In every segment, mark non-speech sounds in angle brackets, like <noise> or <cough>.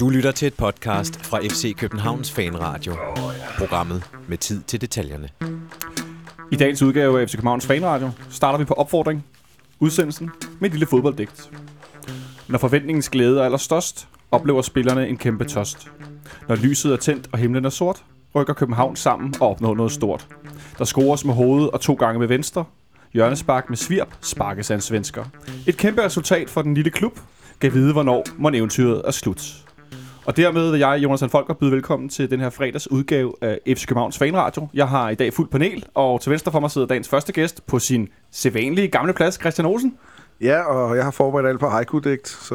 Du lytter til et podcast fra FC Københavns Fanradio. Programmet med tid til detaljerne. I dagens udgave af FC Københavns Fanradio starter vi på opfordring, udsendelsen med et lille fodbolddigt. Når forventningens glæde er allerstørst, oplever spillerne en kæmpe tost. Når lyset er tændt og himlen er sort, rykker København sammen og opnår noget stort. Der scores med hovedet og to gange med venstre. Hjørnespark med svirp sparkes af en svensker. Et kæmpe resultat for den lille klub. Gav vide, hvornår mon eventyret er slut. Og dermed vil jeg, Jonas Folker, byde velkommen til den her fredags udgave af FC Københavns Fanradio. Jeg har i dag fuld panel, og til venstre for mig sidder dagens første gæst på sin sædvanlige gamle plads, Christian Olsen. Ja, og jeg har forberedt alt på haiku-digt, så...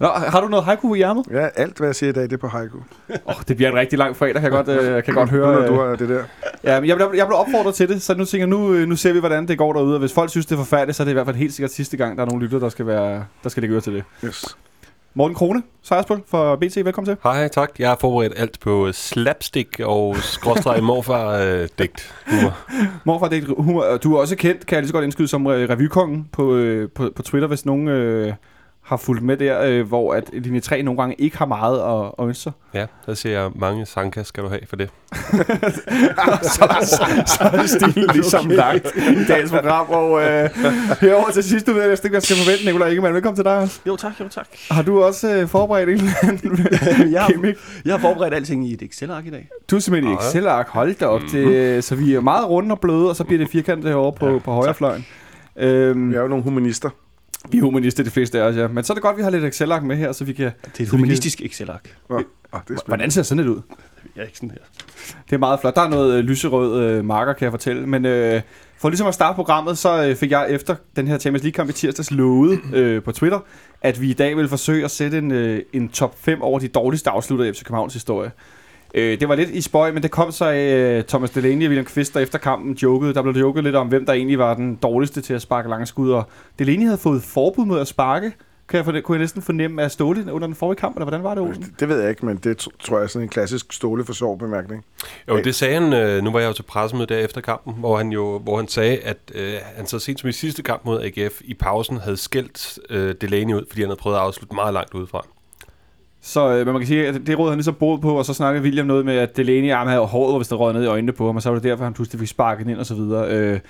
Nå, har du noget haiku i hjermet? Ja, alt hvad jeg siger i dag, det er på haiku. <laughs> Oh, det bliver en rigtig lang fredag, kan jeg godt, øh, kan godt høre. Nu, du har det der. Ja, men jeg, jeg, jeg blev opfordret til det, så nu tænker nu, øh, nu ser vi, hvordan det går derude. Og hvis folk synes, det er forfærdeligt, så er det i hvert fald helt sikkert sidste gang, der er nogle lytter, der skal, være, der skal lægge øre til det. Yes. Morten Krone, sejrspil for BT, velkommen til. Hej, tak. Jeg har forberedt alt på slapstick og skråstreg morfar-digt. humor. <laughs> Morfar, det er humor. Du er også kendt, kan jeg lige så godt indskyde, som revykongen på, øh, på, på Twitter, hvis nogen øh, har fulgt med der, øh, hvor at linje 3 nogle gange ikke har meget at, at ønske sig. Ja, der ser jeg mange sanka, skal du have for det. <laughs> så, så, så er stilen ligesom okay. lagt i dagens program. Og øh, herover til sidst, du ved jeg næsten ikke, hvad jeg skal forvente, Nicolai Ingemann. Velkommen til dig også. Jo tak, jo tak. Har du også øh, forberedt en eller anden <laughs> jeg, har, <laughs> jeg har forberedt alting i et Excel-ark i dag. Du er simpelthen i Excel-ark. Hold da op. Det, så vi er meget runde og bløde, og så bliver det firkantet herovre på, ja, på højrefløjen. Øhm, vi er jo nogle humanister. Vi er humanister, de fleste af os, ja. Men så er det godt, at vi har lidt Excel-ark med her, så vi kan... Det er et humanistisk Excel-ark. Oh, oh, Hvordan ser sådan et ud? Ja, ikke sådan her. Det er meget flot. Der er noget øh, lyserød øh, marker, kan jeg fortælle. Men øh, for ligesom at starte programmet, så øh, fik jeg efter den her Champions League-kamp i tirsdags lovet øh, på Twitter, at vi i dag vil forsøge at sætte en, øh, en top 5 over de dårligste afslutter i FC Københavns historie. Øh, det var lidt i spøj, men det kom så af Thomas Delaney og William Kvist, der efter kampen jokede. Der blev joket lidt om, hvem der egentlig var den dårligste til at sparke lange skud. Og Delaney havde fået forbud mod at sparke. Kan jeg, for, kunne jeg næsten fornemme af Ståle under den forrige kamp, eller hvordan var det, Olsen? Det, det ved jeg ikke, men det tror jeg er sådan en klassisk Ståle for sjov bemærkning. Jo, det sagde han, øh, nu var jeg jo til pressemøde der efter kampen, hvor han jo hvor han sagde, at øh, han så sent som i sidste kamp mod AGF i pausen havde skældt øh, Delaney ud, fordi han havde prøvet at afslutte meget langt udefra. Så øh, man kan sige, at det råd han så boede på, og så snakkede William noget med, at Delaney arm havde håret, hvis der røg ned i øjnene på ham, og så var det derfor, han pludselig fik sparket ind og så videre. Øh,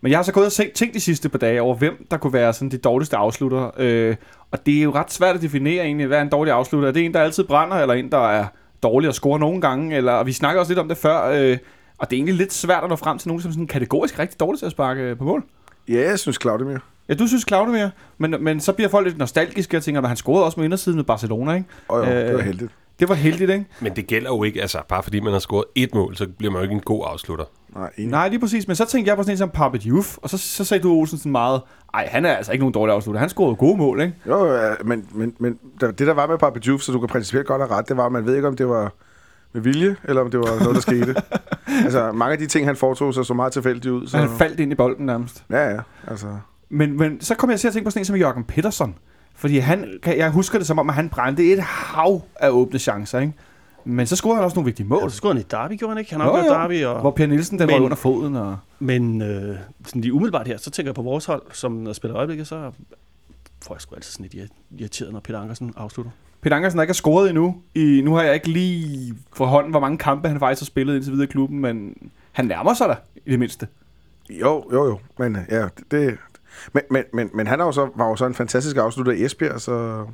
men jeg har så gået og set, tænkt de sidste par dage over, hvem der kunne være sådan de dårligste afslutter. Øh, og det er jo ret svært at definere egentlig, hvad er en dårlig afslutter. Er det en, der altid brænder, eller en, der er dårlig at score nogle gange? Eller, og vi snakker også lidt om det før, øh, og det er egentlig lidt svært at nå frem til nogen, som sådan kategorisk rigtig dårligt til at sparke øh, på mål. Ja, jeg synes Claudemir. Ja, du synes Claudemir, men, men så bliver folk lidt nostalgiske og tænker, at han scorede også med indersiden med Barcelona, ikke? Åh oh, jo, øh, det var heldigt. Det var heldigt, ikke? Men det gælder jo ikke, altså bare fordi man har scoret et mål, så bliver man jo ikke en god afslutter. Nej, Nej, lige præcis. Men så tænkte jeg på sådan en som Papa Diouf, og så, så sagde du Olsen sådan meget, ej, han er altså ikke nogen dårlig afslutter. Han scorede gode mål, ikke? Jo, ja, men, men, men det der var med Papa Diouf, så du kan principielt godt have ret, det var, at man ved ikke, om det var med vilje, eller om det var noget, der skete. <laughs> altså, mange af de ting, han foretog sig så meget tilfældigt ud. Så... Han faldt ind i bolden nærmest. Ja, ja, altså... Men, men så kom jeg til at tænke på sådan en som Jørgen Petersen. Fordi han, jeg husker det som om, at han brændte et hav af åbne chancer, ikke? Men så scorede han også nogle vigtige mål. Ja, så scorede han i Derby, gjorde han ikke? Han har jo, Derby. Og... Hvor Per Nielsen, den men, var under foden. Og... Men øh, sådan lige umiddelbart her, så tænker jeg på vores hold, som spiller øjeblikket, så får jeg sgu altid sådan lidt irriteret, når Peter Ankersen afslutter. Peter Ankersen er ikke scoret endnu. I, nu har jeg ikke lige for hånden, hvor mange kampe han faktisk har spillet indtil videre i klubben, men han nærmer sig da, i det mindste. Jo, jo, jo. Men ja, det, men, men, men, men han er jo så, var jo så en fantastisk afslutter i Esbjerg, så...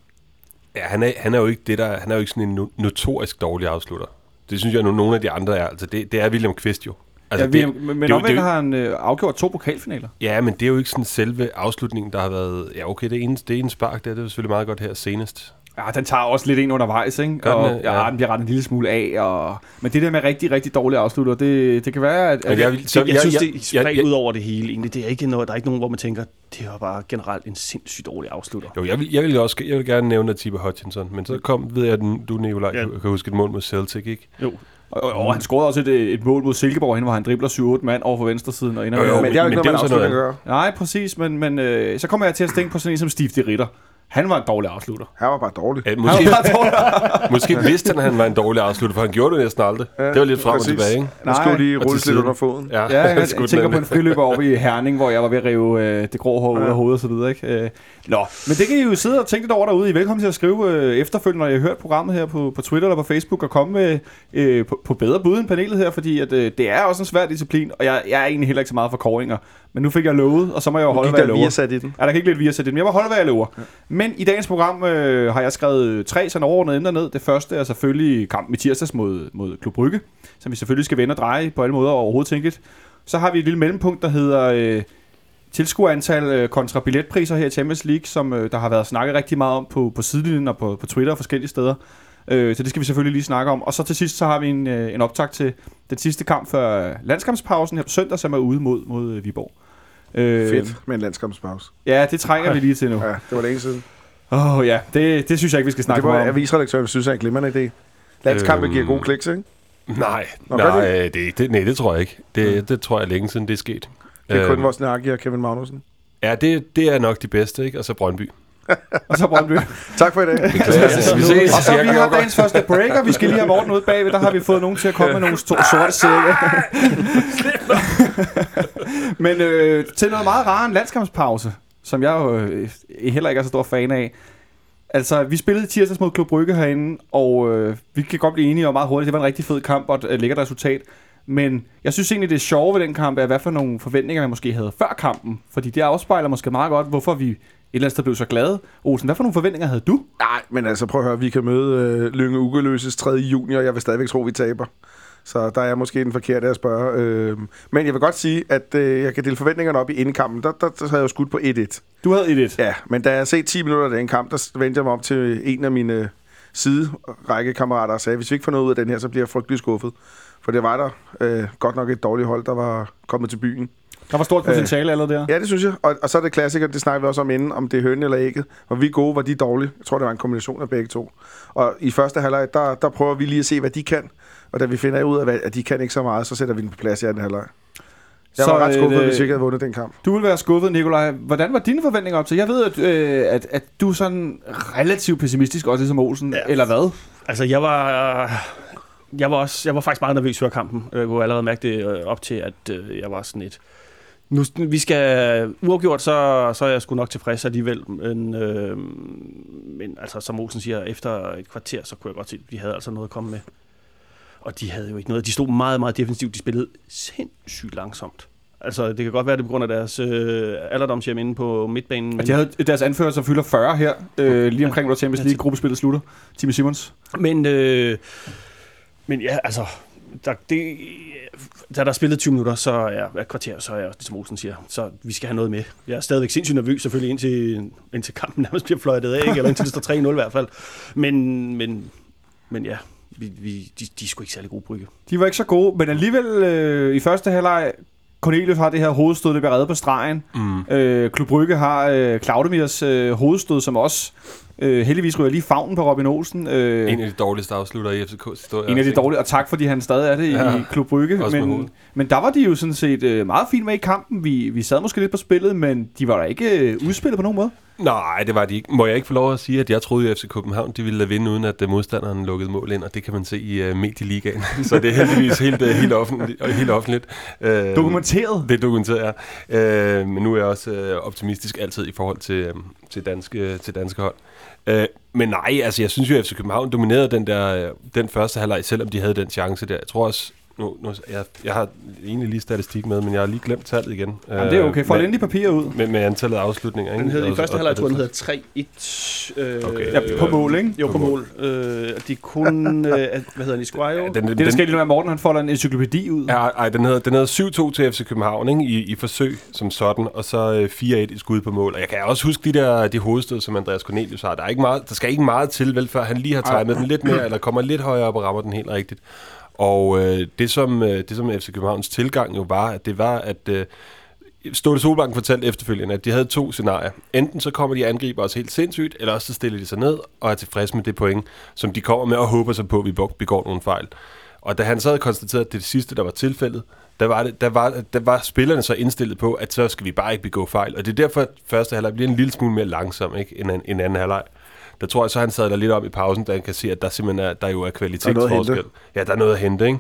Ja, han er, han er jo ikke det der, han er jo ikke sådan en notorisk dårlig afslutter. Det synes jeg nu, nogle af de andre er. Altså, det, det er William Kvist jo. Altså, ja, det, men det, omvendt har han øh, afgjort to pokalfinaler. Ja, men det er jo ikke sådan selve afslutningen, der har været... Ja, okay, det ene, det ene spark, det er, det er selvfølgelig meget godt her senest. Ja, den tager også lidt ind undervejs, ikke? Gør og, den, ja. ja, den bliver ret en lille smule af. Og... Men det der med rigtig, rigtig dårlige afslutter, det, det kan være, at... at jeg, jeg, så, jeg, jeg, synes, det er spredt ud over det hele. Egentlig. Det er ikke noget, der er ikke nogen, hvor man tænker, det var bare generelt en sindssygt dårlig afslutter. Jo, jeg vil, jeg vil også jeg vil gerne nævne Tiba Hutchinson, men så kom, ved jeg, at du, Nicolaj, ja. kan huske et mål mod Celtic, ikke? Jo, og, og, og han scorede også et, et mål mod Silkeborg, hen, hvor han dribler 7-8 mand over for venstre siden. Og jo, jo, men, men det er jo ikke noget, man afslutter at gøre. Nej, præcis, men, men øh, så kommer jeg til at tænke på sådan en som Steve de Ritter Han var en dårlig afslutter. Han var bare dårlig. Ja, måske, <laughs> måske vidste han, at han var en dårlig afslutter, for han gjorde det næsten aldrig. Ja, det var lidt frem præcis. og tilbage, ikke? Han skulle lige Og til rulle lidt under foden. Ja, Ja, <laughs> jeg, jeg tænker på en friløber over i Herning, hvor jeg var ved at rive øh, det grå hår ud af hovedet og så videre. Ikke? Øh, nå, men det kan I jo sidde og tænke lidt over derude. I er velkommen til at skrive øh, efterfølgende, når I har hørt programmet her på, på Twitter eller på Facebook, og komme med, øh, på, på bedre bud end panelet her, fordi at, øh, det er også en svær disciplin, og jeg, jeg er egentlig heller ikke så meget for koringer. Men nu fik jeg lovet, og så må jeg jo holde, hvad jeg der lover. sat i den. Ja, der kan ikke lidt via sætte det, men jeg må holde, hvad jeg lover. Ja. Men i dagens program øh, har jeg skrevet tre sådan overordnede emner ned. Det første er selvfølgelig kampen i tirsdags mod, mod Klub Brygge, som vi selvfølgelig skal vende og dreje på alle måder overhovedet tænkeligt. Så har vi et lille mellempunkt, der hedder øh, tilskuerantal øh, kontra billetpriser her i Champions League, som øh, der har været snakket rigtig meget om på, på sidelinjen og på, på Twitter og forskellige steder. Øh, så det skal vi selvfølgelig lige snakke om. Og så til sidst så har vi en, øh, en optag til den sidste kamp før landskampspausen her på søndag, som er ude mod, mod øh, Viborg. Øh, Fedt med en landskampspause. Ja, det trænger vi lige til nu. Ja, det var længe siden. Åh oh, ja, det, det synes jeg ikke, vi skal Det snakke var meget om. avisredaktøren, synes jeg er en glimrende idé. Landskampe Øhm, giver gode kliks, ikke? Nej, Nå, nej, det, det, det, nej, det tror jeg ikke. Det, Mm. det tror jeg længe siden, det er sket. Det er kun Øhm, vores Nagi og Kevin Magnussen. Ja, det, det er nok de bedste, ikke? Og så Brøndby. Og så Brøndby. <laughs> Tak for i dag. Vi ses. Og så vi har dagens første breaker. Vi skal lige have Morten ud bagved. Der har vi fået nogen til at komme med nogle sto- sorte sække. <laughs> <laughs> Men øh, til noget meget rarere en landskampspause, som jeg jo øh, heller ikke er så stor fan af. Altså, vi spillede tirsdags mod Klub Brygge herinde, og øh, vi kan godt blive enige om meget hurtigt, det var en rigtig fed kamp og et øh, lækkert resultat. Men jeg synes egentlig, det er sjove ved den kamp, er hvad for nogle forventninger, man måske havde før kampen. Fordi det afspejler måske meget godt, hvorfor vi eller andet sted blev så glade. Olsen, hvad for nogle forventninger havde du? Nej, men altså prøv at høre, vi kan møde øh, Lynge Ugeløses 3. juni, og jeg vil stadigvæk tro, vi taber. Så der er måske den forkerte at spørge. Øh, men jeg vil godt sige, at øh, jeg kan dele forventningerne op i indkampen. Der, der, der havde jeg jo skudt på 1-1. Du havde 1-1. Ja, men da jeg set 10 minutter af den kamp, der vendte jeg mig om til en af mine siderækkekammerater og sagde, hvis vi ikke får noget ud af den her, så bliver jeg frygtelig skuffet. For det var der øh, godt nok et dårligt hold, der var kommet til byen. Der var stort potentiale allerede der. Ja, det synes jeg. Og, og så er det klassiker, det snakker vi også om inden, om det er høn eller ægget. Var vi gode, var de dårlige? Jeg tror, det var en kombination af begge to. Og i første halvleg, der, der prøver vi lige at se, hvad de kan. Og da vi finder ud af, at de kan ikke så meget, så sætter vi den på plads i anden halvleg. Jeg Så, var ret skuffet, øh, hvis vi ikke havde vundet den kamp. Du vil være skuffet, Nikolaj. Hvordan var dine forventninger op til? Jeg ved, at, øh, at, at du er sådan relativt pessimistisk, også ligesom Olsen. Ja. Ja. Eller hvad? Altså, jeg var... Jeg var, også, jeg var faktisk meget nervøs før kampen. Jeg kunne allerede mærke det øh, op til, at øh, jeg var sådan et... Nu, vi skal uafgjort, så, så er jeg sgu nok tilfreds alligevel. Men, øh, men altså, som Olsen siger, efter et kvarter, så kunne jeg godt se, at de havde altså noget at komme med. Og de havde jo ikke noget. De stod meget, meget defensivt. De spillede sindssygt langsomt. Altså, det kan godt være, det er på grund af deres øh, alderdomshjem inde på midtbanen. Men de havde deres anfører, som fylder 40 her, øh, lige omkring, hvor Champions League gruppespillet slutter. Timmy Simons. Men, øh, men ja, altså, der, det, da der er spillet 20 minutter, så er jeg kvarter, så er jeg også, ligesom Olsen siger, så vi skal have noget med. Jeg er stadigvæk sindssygt nervøs, selvfølgelig indtil, indtil kampen <laughs> nærmest bliver fløjtet af, ikke? eller indtil det står 3-0 i hvert fald. Men, men, men ja, vi, vi, de, de er sgu ikke særlig gode brygge. De var ikke så gode, men alligevel øh, i første halvleg, Cornelius har det her hovedstød, det bliver reddet på stregen. Mm. Øh, Klub Brygge har øh, Claudemirs øh, hovedstød, som også øh, heldigvis ryger lige favnen på Robin Olsen. Øh, En af de dårligste afslutter i FCK's historie. En af de også, dårlige, og tak fordi han stadig er det ja, i Klub Brygge. Men, men der var de jo sådan set øh, meget fint med i kampen. Vi, vi sad måske lidt på spillet, men de var da ikke øh, udspillet på nogen måde. Nej, det var de ikke. Må jeg ikke få lov at sige, at jeg troede at FC København de ville vinde, uden at uh, modstanderen lukkede mål ind, og det kan man se i uh, Medieligaen. <laughs> Så det er heldigvis helt, uh, helt, offentligt, og helt offentligt. Uh, Dokumenteret. Det er dokumenteret, ja. Uh, men nu er jeg også uh, optimistisk altid i forhold til, um, til, danske, til danske hold. Øh, men nej, altså jeg synes jo, at FC København dominerede den, der, øh, den første halvleg, selvom de havde den chance der. Jeg tror også, nu, nu, jeg, jeg har egentlig lige statistik med, men jeg har lige glemt tallet igen. Jamen, det er okay. Få med, endelig papir ud. med, med antallet af afslutninger. Ikke? Den hed, I første halvleg, tror jeg, den det- hedder 3-1. Øh, Okay. Ja, på mål, ikke? Jo, på mål. Øh, de kun, <laughs> øh, hvad hedder den, Esquire? Ja, den, Det, der skal lige være, Morten han folder en encyklopædi ud. Ja, ej, den hedder, den hedder 7-2 til FC København ikke? I, i forsøg som sådan, og så øh, 4-1 i skud på mål. Og jeg kan også huske de der de hovedstød, som Andreas Cornelius har. Der, er ikke meget, der skal ikke meget til, vel, før han lige har tegnet den lidt mere, eller kommer lidt højere op og rammer den helt rigtigt. Og øh, det, som, øh, det, som FC Københavns tilgang jo var, at det var, at øh, Ståle Solbakken fortalte efterfølgende, at de havde to scenarier. Enten så kommer de angriber os helt sindssygt, eller også så stiller de sig ned og er tilfredse med det point, som de kommer med og håber sig på, at vi begår nogle fejl. Og da han så havde konstateret, at det, det sidste, der var tilfældet, der var, det, der, var, der var spillerne så indstillet på, at så skal vi bare ikke begå fejl. Og det er derfor, at første halvleg bliver en lille smule mere langsom ikke, end en, en anden halvleg. Der tror jeg så, han sad der lidt om i pausen, da han kan se, at der simpelthen er, der jo er kvalitetsforskel. Ja, der er noget at hente, ikke?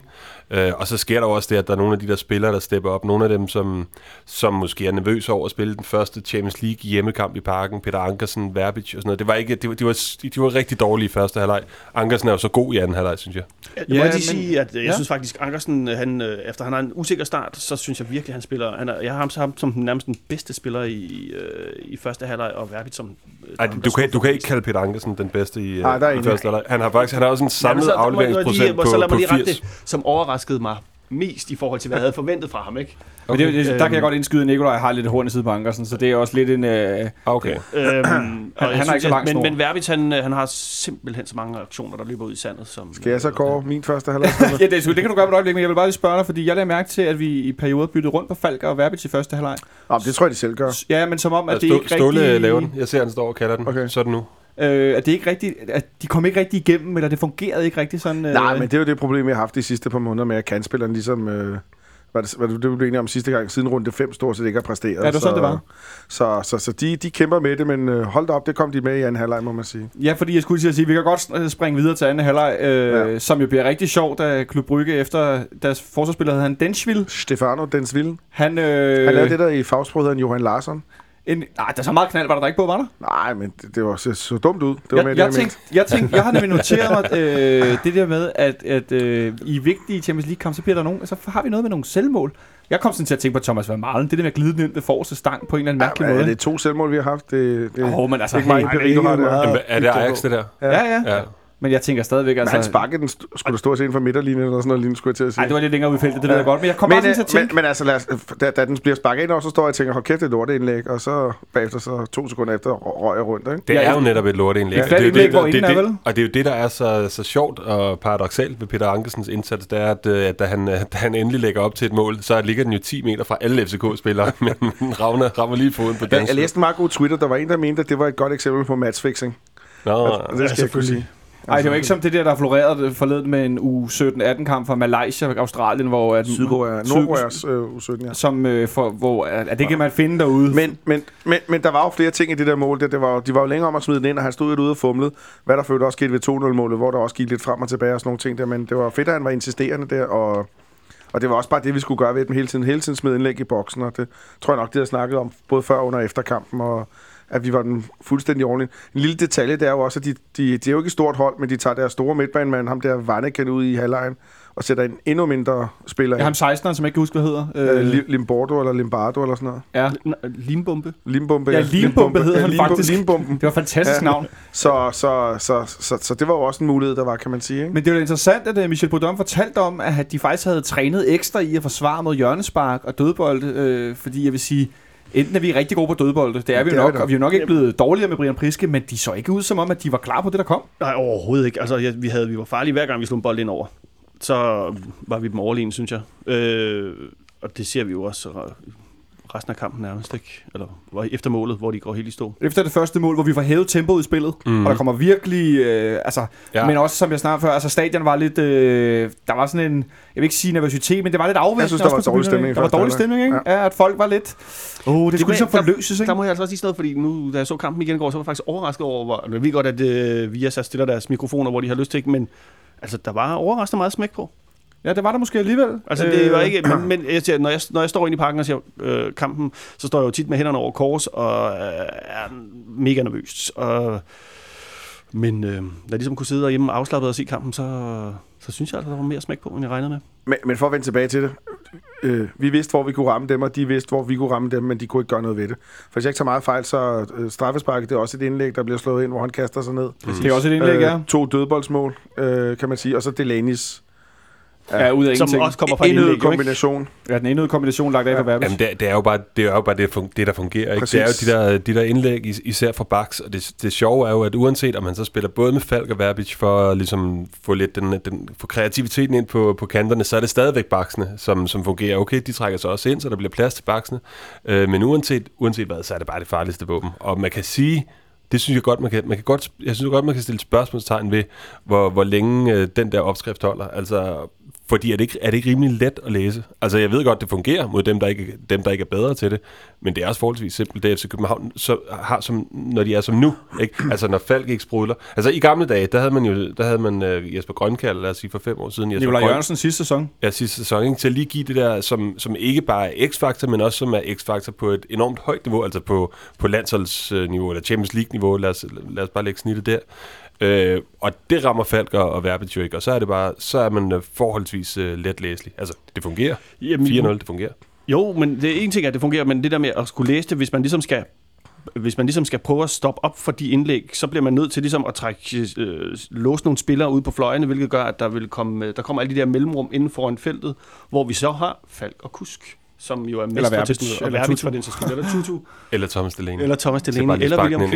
Øh, og så sker der også det, at der er nogle af de der spillere, der stepper op. Nogle af dem, som, som måske er nervøse over at spille den første Champions League hjemmekamp i parken. Peter Ankersen, Verbic og sådan noget. Det var, ikke, det var, de, var, de var rigtig dårlige i første halvleg. Ankersen er jo så god i anden halvleg, synes jeg. Jeg Ja, må lige men- sige, at øh, jeg ja. synes faktisk, Ankersen, han, øh, efter han har en usikker start, så synes jeg virkelig, han spiller... Han er, jeg har ham, ham som den nærmest den bedste spiller i, øh, i første halvleg, og Verbit som... øh, Ej, du, kan, du kan ikke kalde Peter Ankersen den bedste i, er i første halvleg. Han har faktisk han har også en samlet så- ja, må- må jeg lige- afleveringsprocent på, så lad på mig lige rette 80. det, som overraskede mig mest i forhold til, hvad jeg havde forventet fra ham, ikke? Men det, det, der kan jeg Øhm. godt indskyde, at Nikolaj har lidt horn i side på Ankersen, så det er også lidt en... Øh, Okay. Øhm, <clears throat> og jeg han har ikke så lang men, men Verbit, han, øh, han har simpelthen så mange aktioner, der løber ud i sandet. Som, Skal jeg så gå min første halvleg? <laughs> ja, det, det kan du gøre på et øjeblik, men jeg vil bare lige spørge dig, fordi jeg lagde mærke til, at vi i perioder byttede rundt på Falk og Verbit i første halvleg. Nå, men det tror jeg, de selv gør. Ja, men som om, at det Stå, ikke Ståle rigtig... laver den. Jeg ser, han står og kalder den. Okay. Så er det nu. Øh, at det ikke rigtig, at de kom ikke rigtig igennem, eller det fungerede ikke rigtig sådan... Øh, Nej, men det er jo det problem, jeg har haft de sidste par måneder med, at kandspilleren ligesom... Øh, hvad det, hvad det, det blev enige om sidste gang, siden runde 5 stort set ikke har præsteret. Ja, det var sådan, det var. Så, så, så de, de kæmper med det, men øh, hold da op, det kom de med i anden halvleg, må man sige. Ja, fordi jeg skulle til at sige, at vi kan godt springe videre til anden halvleg, øh, Ja. som jo bliver rigtig sjov, da Klub Brygge efter deres forsvarsspiller hed han Denschville. Stefano Densville. Han, øh, Han lavede det der i fagsprog, hedder han Johan Larsson. En, nej, der er så meget knald, var der, der ikke på, var der? Nej, men det, det var så, så dumt ud. Det var Jeg, med, jeg, det tænkte, jeg, tænkte, jeg har nemlig noteret mig øh, det der med, at, at øh, i vigtige Champions League-kampe, så bliver der nogen, så har vi noget med nogle selvmål. Jeg kom sådan til at tænke på Thomas Van Malen, det der med at glide den ind ved forreste stang på en eller anden mærkelig Ja, måde. er det to selvmål, vi har haft? Det, det, oh, men altså, ikke meget hey, empiri, du har der. meget- Jamen, er det Ajax, det der? ja, ja, Ja. Men jeg tænker stadigvæk, Men altså... han sparkede den, st- skulle der stå til inden for midterlinjen eller sådan noget lignende, skulle jeg til at sige. Nej, det var lidt længere ud i feltet, det ved jeg godt. Men jeg kom men, bare sådan til at øh, tænke... men, men altså, lad os, da, da den bliver sparket ind, over, så står jeg og tænker, hold kæft, det er et lorteindlæg, og så bagefter, så to sekunder efter, røg jeg rundt, ikke? Det Ja, er jo ja. netop et lorteindlæg. Ja, Og det er det, det, det, vel? og det er jo det, der er så, så sjovt og paradoxalt ved Peter Ankersens indsats, det er, at, øh, at da, han, øh, da han endelig lægger op til et mål, så ligger den jo 10 meter fra alle FCK-spillere, <laughs> men den rammer, lige foden på Jeg, den. jeg læste en meget god Twitter, der var en, der mente, at det var et godt eksempel på matchfixing. Nå, Og det skal jeg kunne Nej, det var ikke som det der, der florerede forledet med en u 17-18 kamp fra Malaysia og Australien, hvor... At, Sydkorea, Syd- Nordkoreas øh, U17, ja. Som, øh, for, hvor, at, at det kan man finde derude. Men, men, men, men der var jo flere ting i det der mål. Det, det var, jo- de var jo længere om at smide den ind, og han stod lidt ude og fumlede. Hvad der følte også skete ved 2-0-målet, hvor der også gik lidt frem og tilbage og sådan nogle ting der. Men det var fedt, at han var insisterende der, og, og det var også bare det, vi skulle gøre ved dem hele tiden. Hele tiden smide indlæg i boksen, og det tror jeg nok, det har snakket om, både før under og efter kampen, og at vi var den fuldstændig ordentlige. En lille detalje, det er jo også, at de, de, de er jo ikke et stort hold, men de tager deres store midtbanemand, ham der Vanneken ud i halvlejen, og sætter en endnu mindre spiller Ja, ham ind. 16'eren, som jeg ikke kan huske, hvad hedder. Øh, Øh, Lim- Limbordo eller Limbardo eller sådan noget. ja. Limbombe. Limbombe. Ja, Limbombe hed han Limbo- faktisk. Limbomben. Det var et fantastisk Ja. navn. Så, så, så, så, så det var jo også en mulighed, der var, kan man sige. Ikke? Men det er jo interessant, at uh, Michel Baudon fortalte om, at de faktisk havde trænet ekstra i at forsvare mod hjørnespark og dødbolde, øh, fordi jeg vil sige, enten er vi rigtig gode på dødbolde, det er vi Det jo nok, og vi er jo nok ikke blevet dårligere med Brian Priske, men de så ikke ud som om, at de var klar på det, der kom. Nej, overhovedet ikke. Altså, vi, havde, vi var farlige hver gang, vi slog en bold ind over. Så var vi dem overlegen, synes jeg. Øh, og det ser vi jo også resten af kampen nærmest, ikke? Eller var efter målet, hvor de går helt i stå. Efter det første mål, hvor vi får hævet tempoet i spillet, mm. og der kommer virkelig, øh, altså, ja. Men også som jeg snakkede før, altså stadion var lidt, øh, der var sådan en, jeg vil ikke sige nervøsitet, men det var lidt afventende. Jeg synes, der var også på dårlig stemning Der var dårlig stemning, ikke? Ja. ja, at folk var lidt, oh, det, det skulle ligesom forløses, ikke? Der må jeg altså også sige noget, fordi nu, da jeg så kampen igen i går, så var jeg faktisk overrasket over, hvor, jeg ved godt, at øh, Viasat stiller deres mikrofoner, hvor de har lyst til, ikke? men altså, der var overraskende meget smæk på. Ja, det var der måske alligevel. Altså, det var ikke, men, men jeg siger, når, jeg, når jeg står inde i parken og ser øh, kampen, så står jeg jo tit med hænderne over kors og øh, er mega nervøs. Og, men øh, da jeg ligesom kunne sidde derhjemme afslappet og se kampen, så, så synes jeg altså, der var mere smæk på, end jeg regnede med. Men, men for at vende tilbage til det. Øh, vi vidste, hvor vi kunne ramme dem, og de vidste, hvor vi kunne ramme dem, men de kunne ikke gøre noget ved det. For hvis jeg ikke tager meget fejl, så øh, straffesparket, det er også et indlæg, der bliver slået ind, hvor han kaster sig ned. Det er også et indlæg, ja. Øh, to dødboldsmål, øh, kan man sige, og så Delaney's Ja, ud af Som ingenting. også kommer fra indøde indlæg, jo, ikke? kombination. Ja, den ene kombination lagt af for Verbis. Jamen, det, det, er jo bare, det er jo bare det, det der fungerer. Ikke? Det er jo de der, de der indlæg, is- især fra Baks, og det, det sjove er jo, at uanset om man så spiller både med Falk og Verbic for at ligesom få lidt den, den, få kreativiteten ind på, på kanterne, så er det stadigvæk Baksene, som, som fungerer. Okay, de trækker sig også ind, så der bliver plads til Baksene. Øh, men uanset, uanset hvad, så er det bare det farligste våben. Og man kan sige, det synes jeg godt, man kan, man kan godt, jeg synes godt, man kan stille spørgsmålstegn ved, hvor, hvor længe øh, den der opskrift holder. Altså, Fordi er det, ikke, er det ikke rimelig let at læse? Altså, jeg ved godt, det fungerer mod dem, der ikke, dem, der ikke er bedre til det, men det er også forholdsvis simpelt, det FC København så har, som, når de er som nu. Ikke? Altså, når Falk ikke sprudler. Altså, i gamle dage, der havde man jo der havde man, uh, Jesper Grønkald, lad os sige, for fem år siden. Jesper Nikolaj Jørgensen sidste sæson. Ja, sidste sæson, ikke? til at lige give det der, som, som ikke bare er x-faktor, men også som er x-faktor på et enormt højt niveau, altså på, på landsholdsniveau, eller Champions League-niveau, lad os, lad os bare lægge snittet der. Øh, og det rammer Falk og, og Verbitz jo ikke, og så er det bare, så er man øh, forholdsvis øh, let læselig. Altså, det fungerer. 4-0, det fungerer. Jo, men det er en ting, at det fungerer, men det der med at skulle læse det, hvis man ligesom skal hvis man ligesom skal prøve at stoppe op for de indlæg, så bliver man nødt til ligesom at trække, øh, låse nogle spillere ud på fløjene, hvilket gør, at der, vil komme, øh, der kommer alle de der mellemrum inden foran feltet, hvor vi så har Falk og Kusk, som jo er Eller og eller Verbitz Tutu. for den sags skyld, eller Tutu, Eller Thomas Delaney. eller Thomas Delaney, eller William den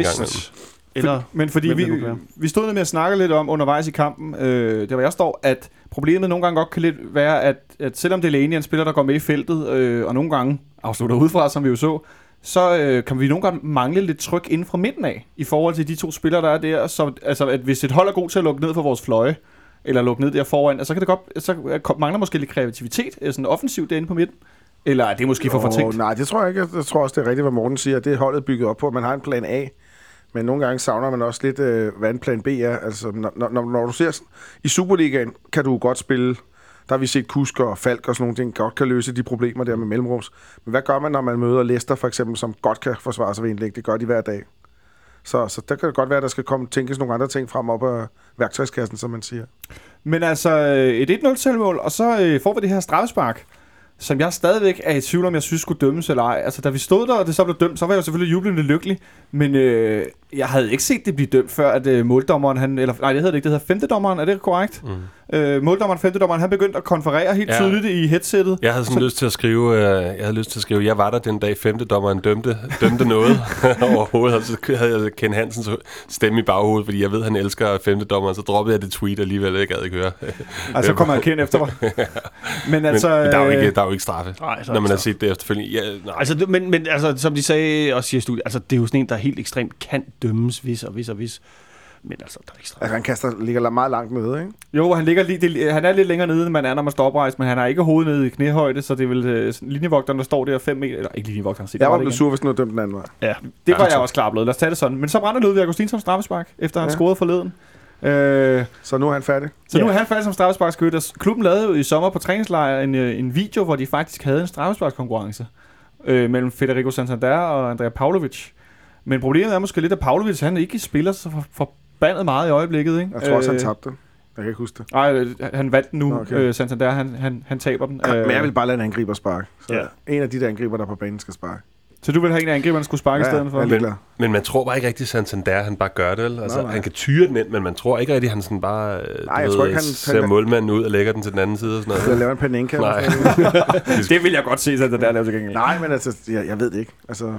eller... Men fordi vi, det vi stod med at snakke lidt om undervejs i kampen, øh, der hvor jeg står, at problemet nogle gange godt kan lidt være, at, at selvom Delaney er en spiller, der går med i feltet, øh, og nogle gange afslutter udefra, som vi jo så, så øh, kan vi nogle gange mangle lidt tryk inden fra midten af, i forhold til de to spillere, der er der. Så, altså, at hvis et hold er god til at lukke ned for vores fløje, eller lukke ned der foran, så kan det godt, så mangler måske lidt kreativitet, øh, sådan offensivt derinde på midten. Eller er det måske for fortænkt? Åh, nej, det tror jeg ikke. Jeg tror også, det er rigtigt, hvad Morten siger. Det er holdet bygget op på, at man har en plan A. Men nogle gange savner man også lidt, øh, hvad en plan B er. Altså, når, når, når du ser sådan- i Superligaen, kan du godt spille der har vi set Kusker og Falk og sådan nogle ting, godt kan løse de problemer der med mellemrums. Men hvad gør man, når man møder Leicester for eksempel, som godt kan forsvare sig ved indlæg? Det gør de hver dag. Så, så der kan det godt være, at der skal komme, tænkes nogle andre ting frem op af værktøjskassen, som man siger. Men altså, øh, et 1-0 selvmål, og så øh, får vi det her straffespark, som jeg stadigvæk er i tvivl om, jeg synes skulle dømmes eller ej. Altså, da vi stod der, og det så blev dømt, så var jeg jo selvfølgelig jublende lykkelig, men øh, jeg havde ikke set det blive dømt, før at øh, måldommeren, han, eller nej, det hedder det ikke, det hedder femtedommeren, er det korrekt? Mm. Øh, måldommeren, femtedommeren, han begyndte at konferere helt Ja. tydeligt i headsettet. Jeg havde sådan lyst til at skrive, øh, jeg havde lyst til at skrive, jeg var der den dag femte dommeren dømte, dømte noget <laughs> overhovedet, og så havde jeg Ken Hansens stemme i baghovedet, fordi jeg ved, han elsker femte dommeren, så droppede jeg det tweet alligevel, jeg gad ikke høre. Altså, så kommer jeg kendt efter mig. <laughs> Men altså... men, men der, er jo ikke, øh, der er jo ikke straffe, Nej, så når man har set det efterfølgende. Ja, nej. Altså, men, men altså, som de sagde også i studiet, altså, det er jo sådan en, der helt ekstremt kan dømmes, hvis og hvis og hvis. Men altså, der er ikke straf. Altså, han kaster, ligger meget langt nede, ikke? Jo, han, ligger lige, det, han er lidt længere nede, end man er, når man står oprejst, men han har ikke hovedet nede i knæhøjde, så det er vel øh, linjevogteren, der står der 5 meter, eller ikke linjevogteren, Jeg var det blevet sur, hvis den var dømt den anden vej. Ja. Det var Ja, jeg også klar blevet. Lad os tage det sådan. Men så brænder Ludvig Augustinsson straffespark, efter han Ja. scorede forleden. Øh, Så nu er han færdig. så nu er han færdig som straffesparkskytte. og Klubben lavede jo i sommer på træningslejr en, øh, en video, hvor de faktisk havde en straffesparkskonkurrence øh, mellem Federico Santander og Andrea Pavlovic. Men problemet er måske lidt, at Pavlovic han ikke spiller så for, forbandet meget i øjeblikket. Ikke? Jeg tror også, han Øh, tabte. Jeg kan ikke huske det. Nej, øh, han vandt nu. Nå, Okay. Øh, Santander, han, han, han taber den. Men jeg vil bare lade en angriber sparke. Så Ja. en af de der angriber, der er på banen, skal sparke. Så du vil have en af angriberne, der skulle sparke i stedet for? Men, men man tror bare ikke rigtig, Santander, han bare gør det, vel? Altså, Nej, nej. han kan tyre den ind, men man tror ikke rigtig, han sådan bare øh, Nej, jeg du tror ved, ikke, han- ser han- målmanden ud og lægger den til den anden side og sådan noget. laver en panenka. Nej. <laughs> Det vil jeg godt se, Santander lave til gengæld. Nej, men altså, jeg, jeg ved det ikke. Altså,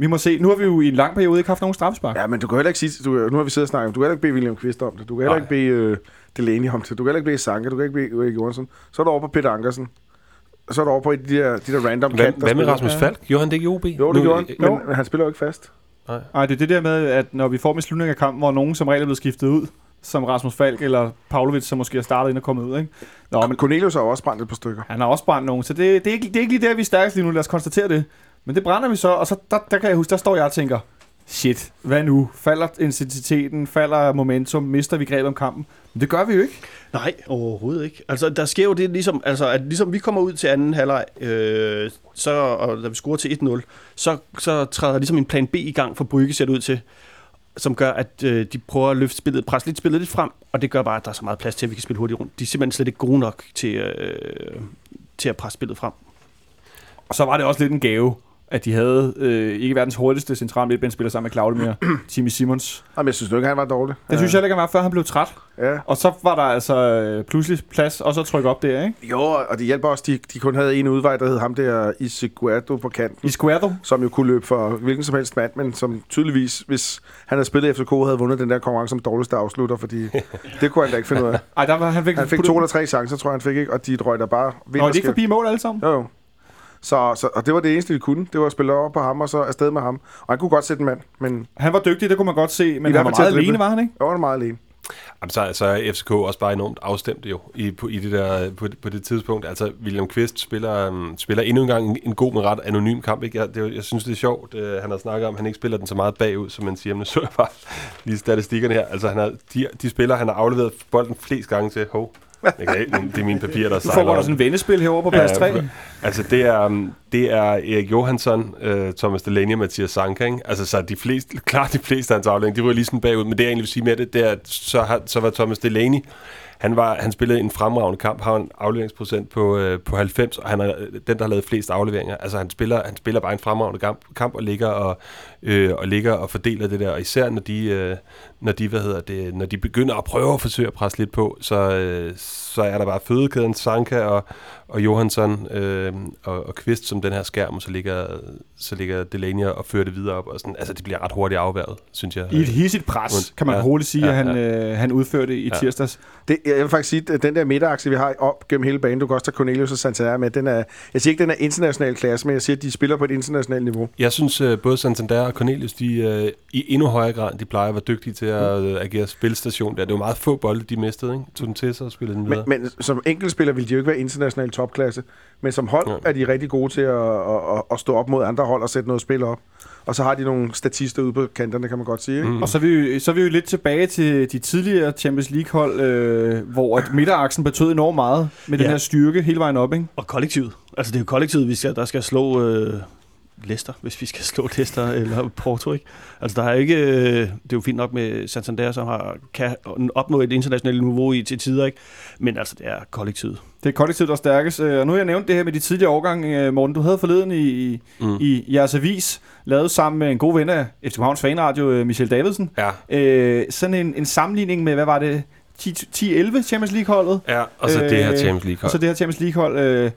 Vi må se. Nu har vi jo i en lang periode ikke haft nogen straffespark. ja, men du kan heller ikke sige, du, nu har vi siddet og snakket om, du kan heller ikke bede William Kvist om det. Du kan heller Nej. ikke bede uh, Delaney om det. Du kan heller ikke bede Sanke. Du kan ikke bede Ulrik Johansson. Så er du over på Peter Ankersen. Og så er du over på de der, de der random Hvad, kant, der hvad med. Rasmus Falk? Gjorde han det ikke i OB? Jo, det Nu- gjorde han. Jo. Men, men han spiller jo ikke fast. Nej, det er det der med, at når vi får med slutningen af kampen, hvor nogen som regel er blevet skiftet ud, som Rasmus Falk eller Pavlovic, som måske har startet ind og kommet ud, ikke? Nå, men Cornelius har også brændt et par stykker. han har også brændt nogen, så det, det, er ikke, det er ikke lige der, vi er stærkest lige nu, lad os konstatere det. Men det brænder vi så, og så der, der kan jeg huske, der står jeg og tænker, shit, hvad nu? Falder intensiteten, falder momentum, mister vi greb om kampen? Men det gør vi jo ikke. Nej, overhovedet ikke. Altså, der sker jo det ligesom, altså, at ligesom vi kommer ud til anden halvleg, øh, så, og da vi scorer til 1-0, så, så træder ligesom en plan B i gang for Brygge, ser det ud til, som gør, at øh, de prøver at løfte spillet, presse lidt spillet lidt frem, og det gør bare, at der er så meget plads til, at vi kan spille hurtigt rundt. De er simpelthen slet ikke gode nok til, øh, til at presse spillet frem. Og så var det også lidt en gave, at de havde øh, ikke verdens hurtigste central midtbanespiller sammen med Claudemir, <clears throat> Timmy Simons. Jamen, jeg synes ikke, han var dårlig. Det synes jeg heller ikke, han var, før han blev træt. Ja. Og så var der altså øh, pludselig plads, og så trykke op der, ikke? Jo, og det hjælper også, de, de kun havde en udvej, der hed ham der Isiguerdo på kanten. I Square som jo kunne løbe for hvilken som helst mand, men som tydeligvis, hvis han havde spillet i FCK, havde vundet den der konkurrence som dårligste afslutter, fordi <laughs> det kunne han da ikke finde ud af. Ej, der var, han fik, Han fik to eller tre chancer, tror jeg, han fik ikke, og de røg der bare Nå, er det ikke forbi mål alle sammen? Jo, jo. Så, så, og det var det eneste, de kunne. Det var at spille over på ham, og så afsted med ham. Og han kunne godt sætte en mand, men Han var dygtig, det kunne man godt se, men han var meget alene, var han ikke? jeg var meget alene. Jamen, så, så er FCK også bare enormt afstemt jo i, på, i det der, på, på det tidspunkt. Altså, William Kvist spiller, um, spiller endnu en gang en, en god, men ret anonym kamp. Ikke? Jeg, det, jeg synes, det er sjovt. Uh, han har snakket om, at han ikke spiller den så meget bagud, som man siger. Men så jeg bare lige statistikkerne her. Altså, han har, de, de spiller, han har afleveret bolden flest gange til. Hov, jeg kan, det er mine papirer, der Du får sejler op. sådan en vendespil herovre på plads 3. Ja, altså det er, um, det er Erik Johansson, uh, Thomas Delaney og Mathias Sanka, ikke? Altså så de fleste, klart de fleste af hans afleveringer, de var lige sådan bagud, men det jeg egentlig vil sige med det, det er, at så, har, så var Thomas Delaney, han, var, han spillede en fremragende kamp, har en afleveringsprocent på, øh, på 90, og han er øh, den, der har lavet flest afleveringer. Altså han spiller, han spiller bare en fremragende kamp, kamp og ligger og, øh, og ligger og fordeler det der. Og især når de, øh, når de, hvad hedder det, når de begynder at prøve at forsøge at presse lidt på, så, øh, så er der bare fødekæden Sanka og, og Johansson øh, og, og Kvist som den her skærm, og så ligger, så ligger Delaney og fører det videre op. Og sådan. Altså det bliver ret hurtigt afværget, synes jeg. I et hissigt pres, kan man Ja. roligt sige, Ja, at han, øh, han udførte i Ja. tirsdags. Det, jeg vil faktisk sige, at den der midterakse, vi har op gennem hele banen, du kan også tage Cornelius og Santander med, den er, jeg siger ikke, den er international klasse, men jeg siger, at de spiller på et internationalt niveau. Jeg synes, uh, både Santander og Cornelius, de uh, i endnu højere grad, de plejer at være dygtige til at uh, agere spilstation. Der. Det var meget få bolde, de mistede, ikke? Tog den til sig og spillede den videre. Men, men som enkeltspiller vil de jo ikke være international topklasse, men som hold Ja. er de rigtig gode til at, at, at, at stå op mod andre hold og sætte noget spil op. Og så har de nogle statister ude på kanterne, kan man godt sige. Ikke? Mm. Og så er, vi, jo- så er vi jo lidt tilbage til de tidligere Champions League-hold, øh, hvor at midteraksen betød enormt meget med den Ja. her styrke hele vejen op, ikke? Og kollektivet. Altså det er jo kollektivet, vi skal, der skal slå øh, Leicester, hvis vi skal <laughs> slå Leicester eller Porto. Ikke? Altså der er ikke, øh, det er jo fint nok med Santander, som har, kan opnå et internationalt niveau i til tider, ikke? men altså det er kollektivet. Det er kollektivet, der er stærkest. Øh, Og nu har jeg nævnt det her med de tidligere årgange, øh, Morten. Du havde forleden i, i, Mm. i jeres avis, lavet sammen med en god ven af FC Københavns Fanradio, Michel Davidsen, Ja, øh, sådan en, en sammenligning med, hvad var det, 10 10-11 Champions League-holdet? ja, og så øh, det her Champions League Og så det her Champions League-hold. Øh,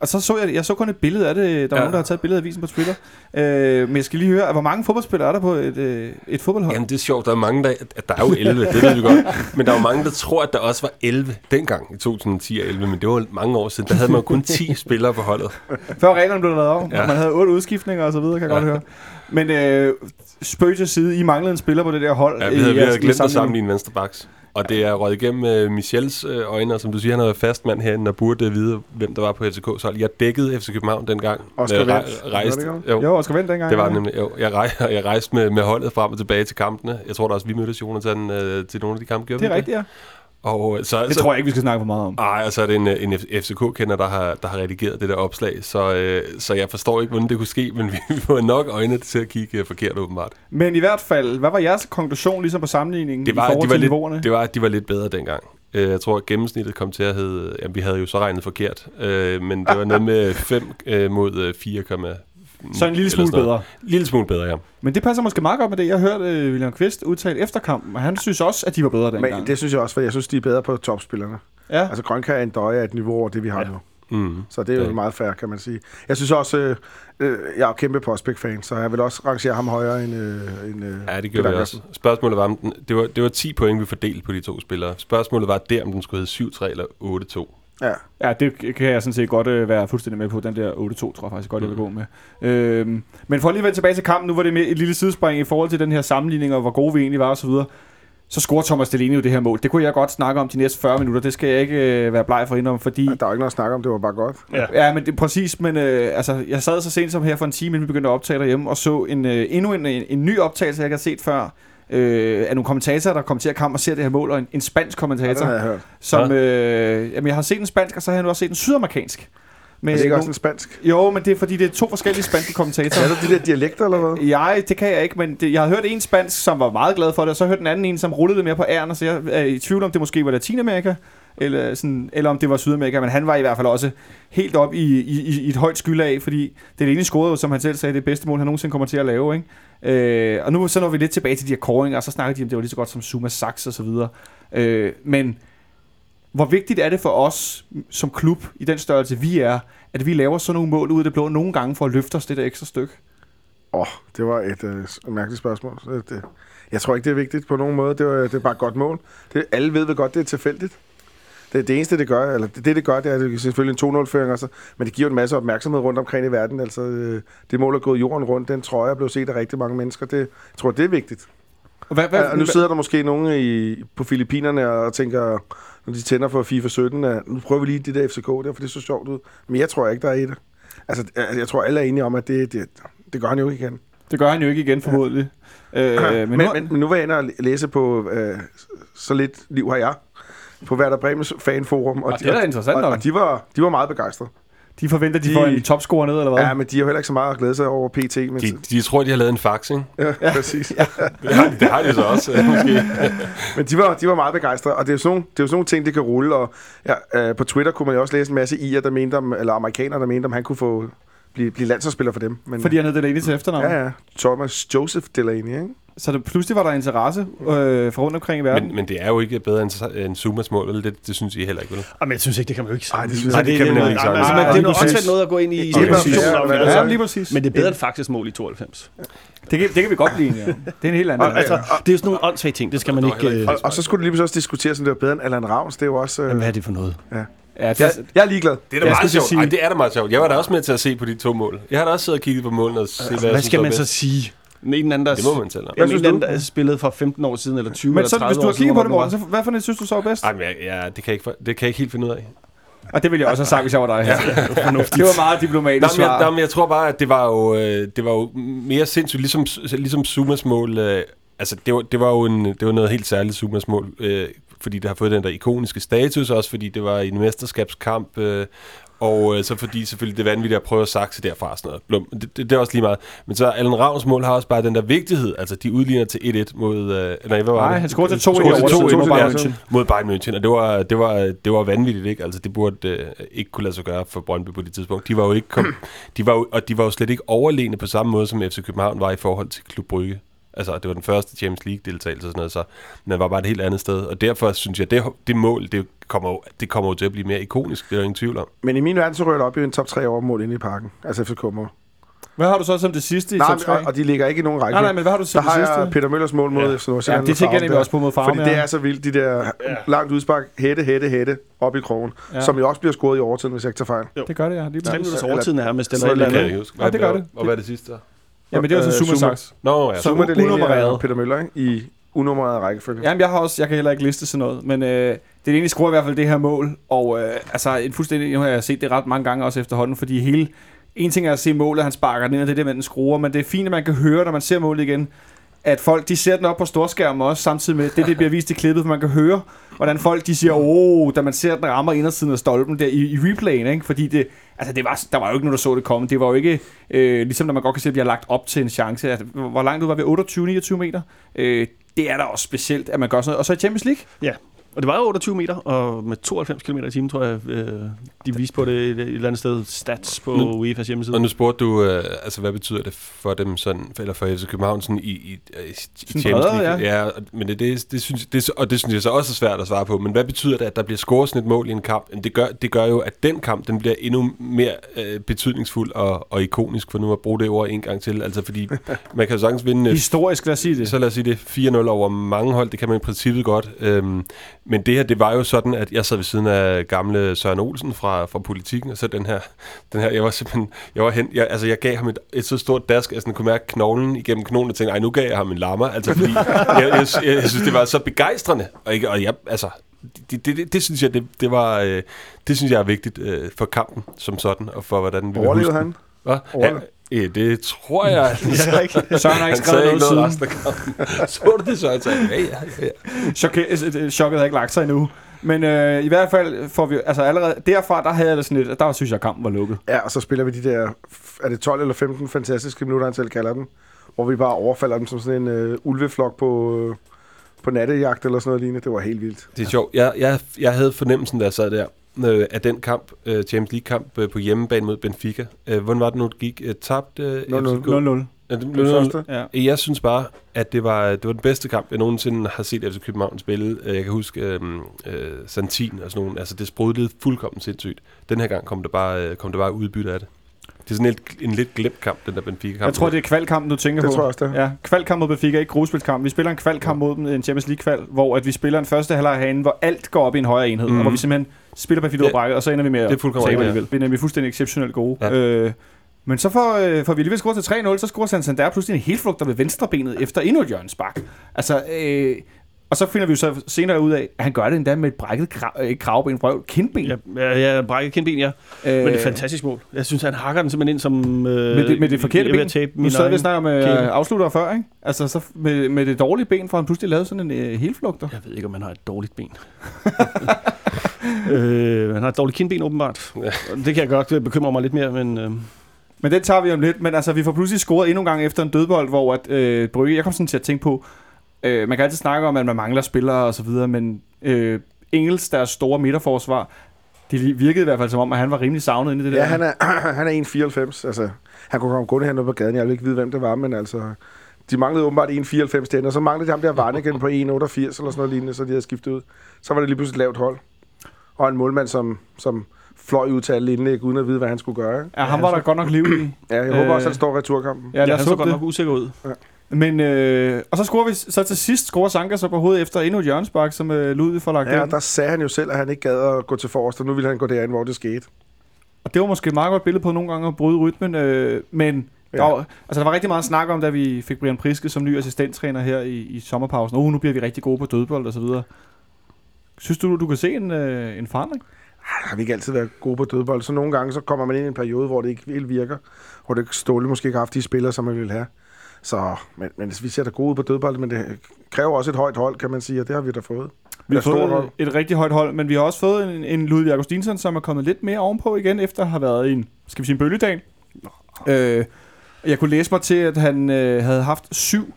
og, så så jeg, jeg så kun et billede af det. Der var Ja. nogen, der har taget et billede af avisen på Twitter. Øh, men jeg skal lige høre, hvor mange fodboldspillere er der på et, øh, et fodboldhold? Jamen, det er sjovt. Der er mange, der... At der er jo 11, det ved vi godt. Men der er jo mange, der tror, at der også var 11 dengang i 2010 og 11. Men det var mange år siden. Der havde man jo kun 10 <laughs> spillere på holdet. Før reglerne blev lavet om. Ja. Man havde otte udskiftninger og så videre, kan jeg Ja. godt høre. Men øh, spøg til side, I manglede en spiller på det der hold. Ja, vi i havde, vi jeres havde glemt at sammenligne venstre backs. Og det er røget igennem uh, Michels uh, øjne, og som du siger, han har været fast mand herinde, og burde vide, hvem der var på FCK's hold. Jeg dækkede FC København dengang. Oscar Øh, Var rejste, det jo, Jo, Oscar Vendt dengang. det var ja. nemlig. Jo, jeg, rej, <laughs> jeg rejste med, med holdet frem og tilbage til kampene. Jeg tror da også, vi mødtes, Jonathan, uh, til nogle af de kampe. Gjorde Det er rigtigt, ja. Og øh, så, Det så, tror jeg ikke, vi skal snakke for meget om. Ej, og så er det en, øh, en FCK-kender, der har, der har redigeret det der opslag, så, øh, så jeg forstår ikke, hvordan det kunne ske, men <laughs> vi, får nok øjne til at kigge øh, forkert åbenbart. Men i hvert fald, hvad var jeres konklusion ligesom på sammenligningen Det var, i forhold de var til lidt, niveauerne? det var, at de var lidt bedre dengang. Jeg tror, at gennemsnittet kom til at hedde... Jamen, vi havde jo så regnet forkert, men det var noget med 5 øh, mod øh, 4, Så en lille smule bedre. lille smule bedre, ja. Men det passer måske meget godt med det. Jeg hørte uh, William Kvist udtale efter kampen, og han synes også, at de var bedre dengang. Men det synes jeg også, for jeg synes, de er bedre på topspillerne. ja. Altså Grønkær er en døje af et niveau over det, vi har Ja. nu. Mm. Så det er jo Ja. meget fair, kan man sige. Jeg synes også, øh, øh, jeg er kæmpe prospect-fan, så jeg vil også rangere ham højere end, øh, end øh, Ja, det gjorde vi også. Spørgsmålet var, om den, det, var, det var 10 point, vi fordelte på de to spillere. Spørgsmålet var der, om den skulle hedde 7-3 eller 8-2. Ja. Ja, det kan jeg sådan set godt øh, være fuldstændig med på. Den der 8-2 tror jeg faktisk godt, jeg vil gå med. Øhm, men for lige at vende tilbage til kampen, nu var det med et lille sidespring i forhold til den her sammenligning, og hvor gode vi egentlig var osv. Så scorer Thomas Delaney jo det her mål. Det kunne jeg godt snakke om de næste 40 minutter. Det skal jeg ikke øh, være bleg for indom, fordi... Der er ikke noget at snakke om, det var bare godt. Ja. Ja, men det, præcis, men øh, altså, jeg sad så sent som her for en time, inden vi begyndte at optage derhjemme, og så en, øh, endnu en, en, en ny optagelse, jeg ikke har set før, øh, af nogle kommentatorer, der kommer til at kamp og ser det her mål, og en, en spansk Ja, kommentator, det har jeg hørt. som, øh, jamen, jeg har set en spansk, og så har jeg nu også set en sydamerikansk. Med Er det ikke også nogle- en spansk? Jo, men det er fordi, det er to forskellige spanske kommentatorer. Er det de der dialekter, eller hvad? Jeg, det kan jeg ikke, men det, jeg har hørt en spansk, som var meget glad for det, og så hørte den anden en, som rullede lidt mere på ærne, så jeg er i tvivl om, det måske var Latinamerika, eller, sådan, eller om det var Sydamerika, men han var i hvert fald også helt op i, i, i, et højt skylag, fordi det er det scorede jo, som han selv sagde, det bedste mål, han nogensinde kommer til at lave. Ikke? Øh, og nu så når vi lidt tilbage til de her koringer, og så snakker de om, det var lige så godt som Zuma Sachs og så videre. Øh, men hvor vigtigt er det for os som klub, i den størrelse vi er, at vi laver sådan nogle mål ud af det blå nogle gange for at løfte os det der ekstra stykke? Åh, oh, det var et øh, mærkeligt spørgsmål. Det, øh, jeg tror ikke, det er vigtigt på nogen måde. Det, var, det er bare et godt mål. Det, alle ved vel godt, det er tilfældigt. Det, det eneste, det gør, eller det, det, det gør, det er, at det er selvfølgelig en 2-0-føring også, men det giver en masse opmærksomhed rundt omkring i verden. Altså, øh, det mål er gået jorden rundt. Den trøje er blevet set af rigtig mange mennesker. Det, jeg tror, det er vigtigt. Og Hvad, hvad, Ja, og nu sidder der måske nogen i, på Filippinerne og tænker, når de tænder for FIFA 17, at nu prøver vi lige det der FCK der, for det så sjovt ud. Men jeg tror ikke, der er et. Altså, jeg tror, alle er enige om, at det, det, det gør han jo ikke igen. Det gør han jo ikke igen, formodentlig. Øh, Men, <clears throat> men, men, men nu var jeg inde og læse på, øh, så lidt liv har jeg, på Werder Bremens fanforum. Og det er da interessant og, nok. og de, var, de var meget begejstrede. De forventer, de, De- får en topscore ned, eller hvad? Ja, men de har jo heller ikke så meget at glæde sig over PT. Men, De, de tror, de har lavet en fax, ikke? ja, ja, præcis. Ja. <laughs> Det har, det har de så også, <laughs> måske. Men de var, de var meget begejstrede, og det er jo sådan, nogle- det er jo sådan nogle ting, det kan rulle. Og ja, øh, på Twitter kunne man jo også læse en masse i'er, der mente om, eller amerikanere, der mente om, han kunne få blive, blive landsholdsspiller for dem. Men, Fordi han hedder Delaney til efternavn. Ja, ja. Thomas Joseph Delaney, ikke? Så det, pludselig var der interesse øh, fra rundt omkring i verden. Men, men det er jo ikke bedre end, end Zumas mål, eller det, det synes I heller ikke, vel? Jamen, jeg synes ikke, det kan man jo ikke sige. Ej, det synes jeg Nej, det kan man det, ikke sige. altså, det er noget åndssvagt noget at gå ind i. Ja, ja, lige præcis. Men det er bedre end faktisk mål i 92. Det kan, det kan vi godt blive enige om. Det er en helt anden. Og- Altså, det er jo sådan nogle åndssvage ting. Det skal man Og der ikke... heller Øh, Og, og så skulle det lige pludselig også diskutere, som det var bedre end Allan Ravns. Det er jo også... Øh, jamen, hvad er det for noget? ja, det, jeg, jeg er ligeglad. Det er da Jeg meget sjovt. sige- Ej, det er da meget sjovt. Jeg var da også med til at se på de to mål. Jeg har da også siddet og kigget på målene og set, hvad, Hvad skal man så sige? Den ene anden, der... Det må man selv om. Jamen, synes en anden, der er spillet for 15 år siden, eller 20 men eller så, 30 hvis du år har siden, kigget på det. Morten, så hvad for det synes du så er bedst? Ej, men jeg, ja, det, kan jeg ikke, det kan jeg ikke helt finde ud af. Og det ville jeg også have sagt, hvis jeg var dig her. <laughs> det var meget diplomatisk Nej, men, jeg, nej, men jeg tror bare, at det var jo, øh, det var jo mere sindssygt, ligesom, ligesom Zumas mål. Øh, altså, det var, det var jo en, det var noget helt særligt, Zumas mål. Øh, fordi det har fået den der ikoniske status, også fordi det var i en mesterskabskamp. Øh, og øh, så fordi selvfølgelig det vanvittigt at prøve at sakse derfra og sådan noget. Blum. Det, det, det, er også lige meget. Men så Allen Ravns mål har også bare den der vigtighed. Altså, de udligner til 1-1 mod... Øh, nej, hvad var Nej, det? han scorede til 2-1 Scorede i til overtid 2-1 mod Bayern München. mod Bayern München, og det var, det var, det var vanvittigt, ikke? Altså, det burde øh, ikke kunne lade sig gøre for Brøndby på det tidspunkt. De var jo ikke kom, de var jo, og de var jo slet ikke overlegne på samme måde, som FC København var i forhold til Klub Brygge. Altså, det var den første Champions League-deltagelse og sådan noget, så men det var bare et helt andet sted. Og derfor synes jeg, det, det mål, det kommer, jo, det kommer jo til at blive mere ikonisk, det er der ingen tvivl om. Men i min verden, så rører det op i en top 3 overmål inde i parken. Altså FCK-mål. Hvad har du så som det sidste i Nej, top men- 3? og, og de ligger ikke i nogen række. Nej, nej, men hvad har du der som det har jeg sidste? Peter Møllers mål mod Ja. FC Nordsjælland. Ja, det tænker jeg også på mod Farm. Fordi det er så vildt, de der ja. langt udspark, hætte, hætte, hætte, op i krogen, Ja. som jo også bliver scoret i overtiden, hvis jeg ikke tager fejl. Det gør det, ja. Lige Tre præcis. minutters overtid nærmest, eller Så et eller det Det kan andet. jeg ikke huske. Ja, det gør det. Og hvad er det sidste så? Jamen, det er jo så Øh. Saks. Nå, ja. Delaney unummereret. og Peter Møller ikke? i unummereret rækkefølge. Jamen, jeg har også, jeg kan heller ikke liste sådan noget, men øh, det er egentlig scorer i hvert fald det her mål, og øh, altså en fuldstændig, nu har jeg set det ret mange gange også efterhånden, fordi hele, en ting er at se målet, han sparker den ind, og det er det, med den skruer, men det er fint, at man kan høre, når man ser målet igen, at folk, de ser den op på storskærmen også, samtidig med det, det bliver vist i klippet, for man kan høre, hvordan folk, de siger, åh, da man ser, den rammer indersiden af stolpen der i, i replayen, ikke? fordi det, altså det var, der var jo ikke nogen, der så det komme, det var jo ikke, øh, ligesom når man godt kan se, at vi har lagt op til en chance, altså, at, hvor langt ud var vi, 28-29 meter, øh, det er da også specielt, at man gør sådan noget, og så i Champions League, Ja, og det var jo 28 meter, og med 92 km i timen, tror jeg, øh, de viste på det et, et eller andet sted, stats på Nu- UEFA's hjemmeside. Og nu spurgte du, øh, altså hvad betyder det for dem sådan, eller for FC København sådan i, i, i, i Champions League? Ja. ja, men det, det, det, synes, det, og det synes jeg så også er svært at svare på. Men hvad betyder det, at der bliver scoret sådan et mål i en kamp? Det gør, det gør jo, at den kamp, den bliver endnu mere øh, betydningsfuld og, og ikonisk, for nu at bruge det ord en gang til. Altså fordi, <laughs> man kan jo sagtens vinde... øh, historisk, lad os sige det. så lad os sige det 4-0 over mange hold, det kan man i princippet godt. Øhm, men det her, det var jo sådan, at jeg sad ved siden af gamle Søren Olsen fra, fra politikken, og så den her, den her jeg var simpelthen, jeg var hen, jeg, altså jeg gav ham et, et så stort dask, at jeg sådan kunne mærke knoglen igennem knoglen, og tænkte, ej, nu gav jeg ham en lammer, altså fordi, jeg, jeg, jeg, jeg, synes, det var så begejstrende, og, ikke, og jeg, altså, det, det, det, det synes jeg, det, det var, øh, det synes jeg er vigtigt øh, for kampen som sådan, og for hvordan vi Overlevede han? Hvad? Overlevede? Ja, øh, det tror jeg. <laughs> Ja, ikke? <laughs> Søren har ikke skrevet noget ikke siden. noget resten af kampen. <laughs> Så du det, så jeg sagde, ja, ja, ja. Chokke- øh, Chokket har ikke lagt sig endnu. Men øh, i hvert fald får vi, altså allerede derfra, der havde jeg det sådan lidt, der synes jeg, at kampen var lukket. Ja, og så spiller vi de der, er det 12 eller 15 fantastiske minutter, han selv kalder dem, hvor vi bare overfalder dem som sådan en øh, ulveflok på, øh, på nattejagt eller sådan noget lignende. Det var helt vildt. Det er sjovt. Jeg, jeg, jeg havde fornemmelsen, da jeg sad der, øh, af den kamp, øh, Champions League-kamp øh, på hjemmebane mod Benfica. Øh, hvordan var det nu, det gik? Øh, tabt? Øh, 0-0. FCK? 0-0. Ja, det Den blev 0-0. første. Ja. Jeg synes bare, at det var, det var den bedste kamp, jeg nogensinde har set FC København spille. Øh, Jeg kan huske øh, øh, Santin og sådan nogle. Altså, det sprudlede fuldkommen sindssygt. Den her gang kom der bare, øh, kom der bare udbytte af det. Det er sådan en, en lidt glemt kamp, den der Benfica-kamp. Jeg tror, det er kvalkampen, du tænker Det på. tror jeg også, det er. Ja, kvalkamp mod Benfica, ikke gruspilskamp. Vi spiller en kvalkamp mod dem, en Champions League-kval, hvor at vi spiller en første halvleg herinde, hvor alt går op i en højere enhed, mm. Mhm. og hvor vi simpelthen spiller Benfica ud Ja, brækket, og så ender vi med det er fuldkommen tabe rigtigt, ja. alligevel. Vi er nemlig fuldstændig exceptionelt gode. Ja. Øh, Men så får, øh, får vi lige score til 3-0, så scorer Santander pludselig en helflugter ved venstrebenet efter endnu et hjørnsbak. Altså, øh, og så finder vi jo så senere ud af, at han gør det endda med et brækket krav, kravben, røv, kindben. Ja, ja, ja brækket kindben, ja. øh, Men det er et fantastisk mål. Jeg synes, han hakker den simpelthen ind som... Øh, Med det, med det forkerte er ben. at tabe Nu sad vi og snakker med kæbe. øh, afslutter før, ikke? Altså, så med, med det dårlige ben får han pludselig lavet sådan en øh, helflugter. Jeg ved ikke, om han har et dårligt ben. <laughs> øh, han har et dårligt kindben, åbenbart. Ja. Det kan jeg godt det bekymrer mig lidt mere, men... Øh, Men den tager vi om lidt. Men altså, vi får pludselig scoret endnu en gang efter en dødbold, hvor at, øh, Brygge, jeg kom sådan til at tænke på, øh, man kan altid snakke om, at man mangler spillere og så videre, men øh, Engels, deres store midterforsvar, det virkede i hvert fald som om, at han var rimelig savnet inde i det der. Ja, han er, <clears throat> han er 1,94. Altså, han kunne komme gående hernede på gaden. Jeg vil ikke vide, hvem det var, men altså... De manglede åbenbart 1,94 den, og så manglede de ham der Varnigan på 1,88 eller sådan noget lignende, så de havde skiftet ud. Så var det lige pludselig et lavt hold. Og en målmand, som, som fløj ud til alle indlæg, uden at vide, hvad han skulle gøre. Ja, han var der godt nok liv i. <clears throat> Ja, jeg håber Øh, også, at han står returkampen. Ja, ja, han så håbe godt det. nok usikker ud. Men, øh, og så scorer vi, så til sidst scorer Sanka så på hovedet efter endnu et hjørnsbak, som øh, Ludvig får lagt Ja, og der sagde han jo selv, at han ikke gad at gå til forrest, og nu ville han gå derind, hvor det skete. Og det var måske et meget godt billede på nogle gange at bryde rytmen, øh, men ja. der, var, altså, der var rigtig meget snak om, da vi fik Brian Priske som ny assistenttræner her i, i sommerpausen. Oh, nu bliver vi rigtig gode på dødbold og så videre. Synes du, du kan se en, øh, en forandring? har vi ikke altid været gode på dødbold. Så nogle gange så kommer man ind i en periode, hvor det ikke helt virker, hvor det Ståle måske ikke har haft de spillere, som man ville have. Så, men, men vi ser da gode ud på dødbold, men det kræver også et højt hold, kan man sige, og det har vi da fået. Vi har fået hold. et, rigtig højt hold, men vi har også fået en, en Ludvig Augustinsson, som er kommet lidt mere ovenpå igen, efter at have været i en, skal vi sige, en bølgedal. Øh, jeg kunne læse mig til, at han øh, havde haft syv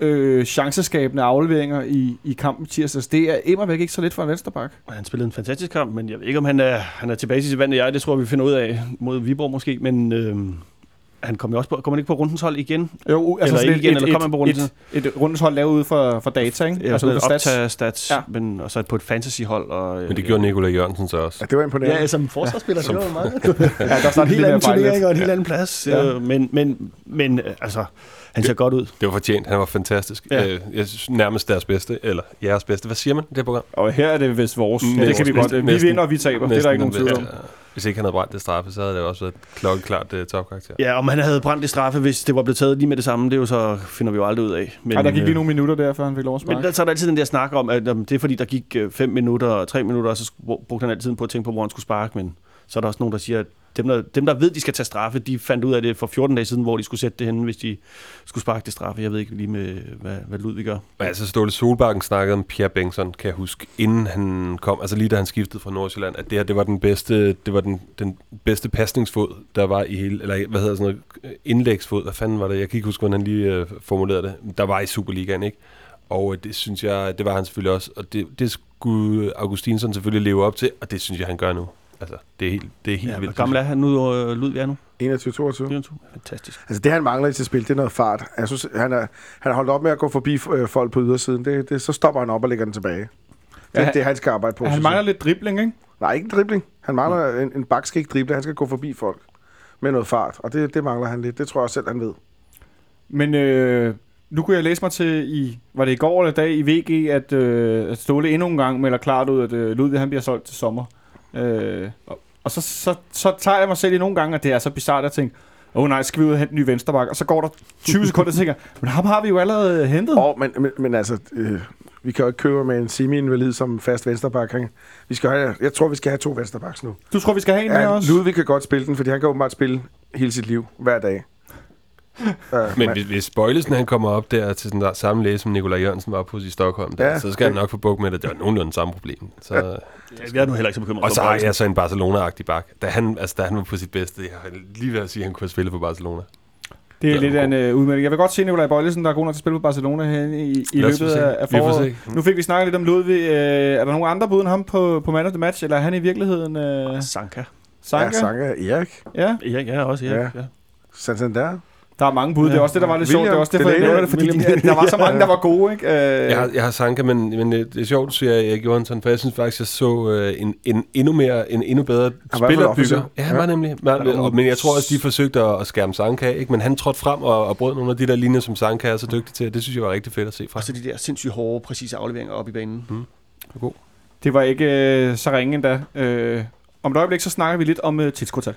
øh, chanceskabende afleveringer i, i kampen tirsdags. Det er immer væk ikke så lidt for en vensterbak. Og Han spillede en fantastisk kamp, men jeg ved ikke, om han er, han er tilbage til sit vand. Jeg, det tror jeg, vi finder ud af mod Viborg måske. Men øh, han kom jo også på, kom han ikke på rundens hold igen? Jo, Eller sådan ikke igen, eller kommer han på runde? et, et, et rundeshold lavet ud for, for data, ikke? Ja, altså ud fra stats. optage stats, Ja. men, og så på et fantasy-hold. Og, Men det gjorde Nikolaj Jørgensen så også. Ja, det var imponerende. Ja, som forsvarsspiller, Ja, det var meget. <laughs> Ja, der er en helt anden turnering og en helt anden plads. Ja. Ja. Men, men, men øh, altså, han ser godt ud. Det var fortjent. Han var fantastisk. Ja. Øh, jeg synes nærmest deres bedste, eller jeres bedste. Hvad siger man i det program? Og her er det vist vores. Næsten. Ja, det kan vi godt. Vi vinder, og vi taber. det er der ikke nogen tvivl om. Hvis ikke han havde brændt det straffe, så havde det også været et klokkeklart uh, topkarakter. Ja, om han havde brændt det straffe, hvis det var blevet taget lige med det samme, det er jo så, finder vi jo aldrig ud af. Men, Ej, der gik lige øh, nogle minutter der, før han fik lov at Men sparke. der, så er der altid den der snak om, at um, det er fordi, der gik 5 minutter og 3 minutter, og så brugte han altid tiden på at tænke på, hvor han skulle sparke. Men så er der også nogen, der siger, at dem der, dem, der ved, de skal tage straffe, de fandt ud af det for 14 dage siden, hvor de skulle sætte det henne, hvis de skulle sparke det straffe. Jeg ved ikke lige med, hvad, hvad Ludvig gør. Men altså Ståle Solbakken snakkede om Pierre Bengtsson, kan jeg huske, inden han kom, altså lige da han skiftede fra Nordsjælland, at det her, det var den bedste, det var den, den bedste pasningsfod, der var i hele, eller hvad hedder sådan noget, indlægsfod, hvad fanden var det? Jeg kan ikke huske, hvordan han lige øh, formulerede det. Der var i Superligaen, ikke? Og øh, det synes jeg, det var han selvfølgelig også, og det, det skulle Augustinsson selvfølgelig leve op til, og det synes jeg, han gør nu. Altså, det er helt, det er helt Ja, hvor vildt. gammel er han nu, øh, Ludvig er nu? 21-22. 24. Fantastisk. Altså det, han mangler i sit spil, det er noget fart. Jeg synes, han er, han er holdt op med at gå forbi øh, folk på ydersiden. Det, det, så stopper han op og lægger den tilbage. Det Ja, er han- det, han skal arbejde på. Han mangler lidt dribling, ikke? Nej, ikke en dribling. Han mangler en, en bak skal ikke drible. Han skal gå forbi folk med noget fart. Og det, det mangler han lidt. Det tror jeg også selv, han ved. Men øh, nu kunne jeg læse mig til, i, var det i går eller i dag i VG, at, øh, at Ståle endnu en gang melder klart ud, at øh, Ludvig han bliver solgt til sommer. Øh, og og så, så, så tager jeg mig selv i nogle gange, at det er så bizart at tænke, åh oh, nej, skal vi ud og hente en ny venstreback? Og så går der 20 <laughs> sekunder, og tænker men ham har vi jo allerede hentet. Og, men, men, men altså, øh, vi kan jo ikke købe med en semi-invalid som fast vensterbak. Han- Vi skal have, jeg tror, vi skal have to vensterbacks nu. Du tror, vi skal have en med Ja, også? Ludvig kan godt spille den, fordi han kan åbenbart spille hele sit liv, hver dag. Uh, Men hvis, hvis Bøjlesen han kommer op der til den der samme læge, som Nikolaj Jørgensen var på i Stockholm, der, Ja, så skal han det- nok få bukt med det. Det var nogenlunde samme problem. Så, Ja. Jeg er nu heller ikke så bekymret og så har jeg så en Barcelona-agtig bak. Da han, altså, da han var på sit bedste, jeg har lige ved at sige, at han kunne have spillet for Barcelona. Det er Ja, lidt af en øh, udmelding. Jeg vil godt se Nikolaj Bøjlesen, der er god nok til at spille på Barcelona her i, i løbet af, af foråret. se. Nu fik vi snakket lidt om Ludvig. Øh, er der nogen andre bud end ham på, på Man of the Match, eller er han i virkeligheden øh, Sanka. Sanka? Ja, Sanka, Erik, Ja, Ja, ja, også Erik. Ja. Ja. Santander. Der er mange bud. Det er også det, der var lidt sjovt. Det er også derfor, jeg Delaney. nævner det, fordi William- de, der var så mange, der var gode. Ikke? Øh, Jeg har, jeg har Sanka, men, men det det er sjovt, siger Erik Johansson, for jeg synes faktisk, jeg så øh, en, en, endnu mere, en endnu bedre spillerbygger. Ja, han Ja. var nemlig. Men, og, men jeg tror også, de forsøgte at, at skærme Sanka af, ikke? men han trådte frem og, og brød nogle af de der linjer, som Sanka er så dygtig til. Det synes jeg var rigtig fedt at se fra. Og så de der sindssygt hårde, præcise afleveringer op i banen. Det var ikke øh, så ringe endda. Øh, om et øjeblik, så snakker vi lidt om øh, tidskvartal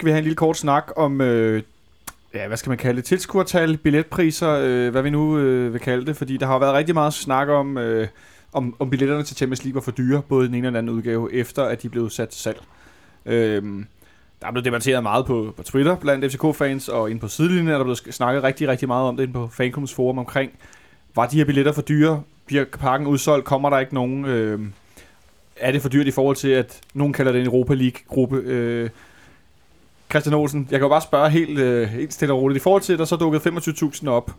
skal vi have en lille kort snak om, øh, ja, hvad skal man kalde det, tilskuertal, billetpriser, øh, hvad vi nu øh, vil kalde det, fordi der har været rigtig meget snak om, øh, om, om billetterne til Champions League var for dyre, både i den ene og den anden udgave, efter at de blev sat til salg. Øh, der er blevet debatteret meget på, på Twitter blandt FCK-fans, og ind på sidelinjen er der blevet snakket rigtig, rigtig meget om det inde på Fanklubs forum omkring, var de her billetter for dyre? Bliver parken udsolgt? Kommer der ikke nogen? Øh, er det for dyrt i forhold til, at nogen kalder det en Europa League-gruppe? Øh, Christian Olsen, jeg kan jo bare spørge helt, øh, helt stille og roligt. I forhold til, at der så dukkede 25.000 op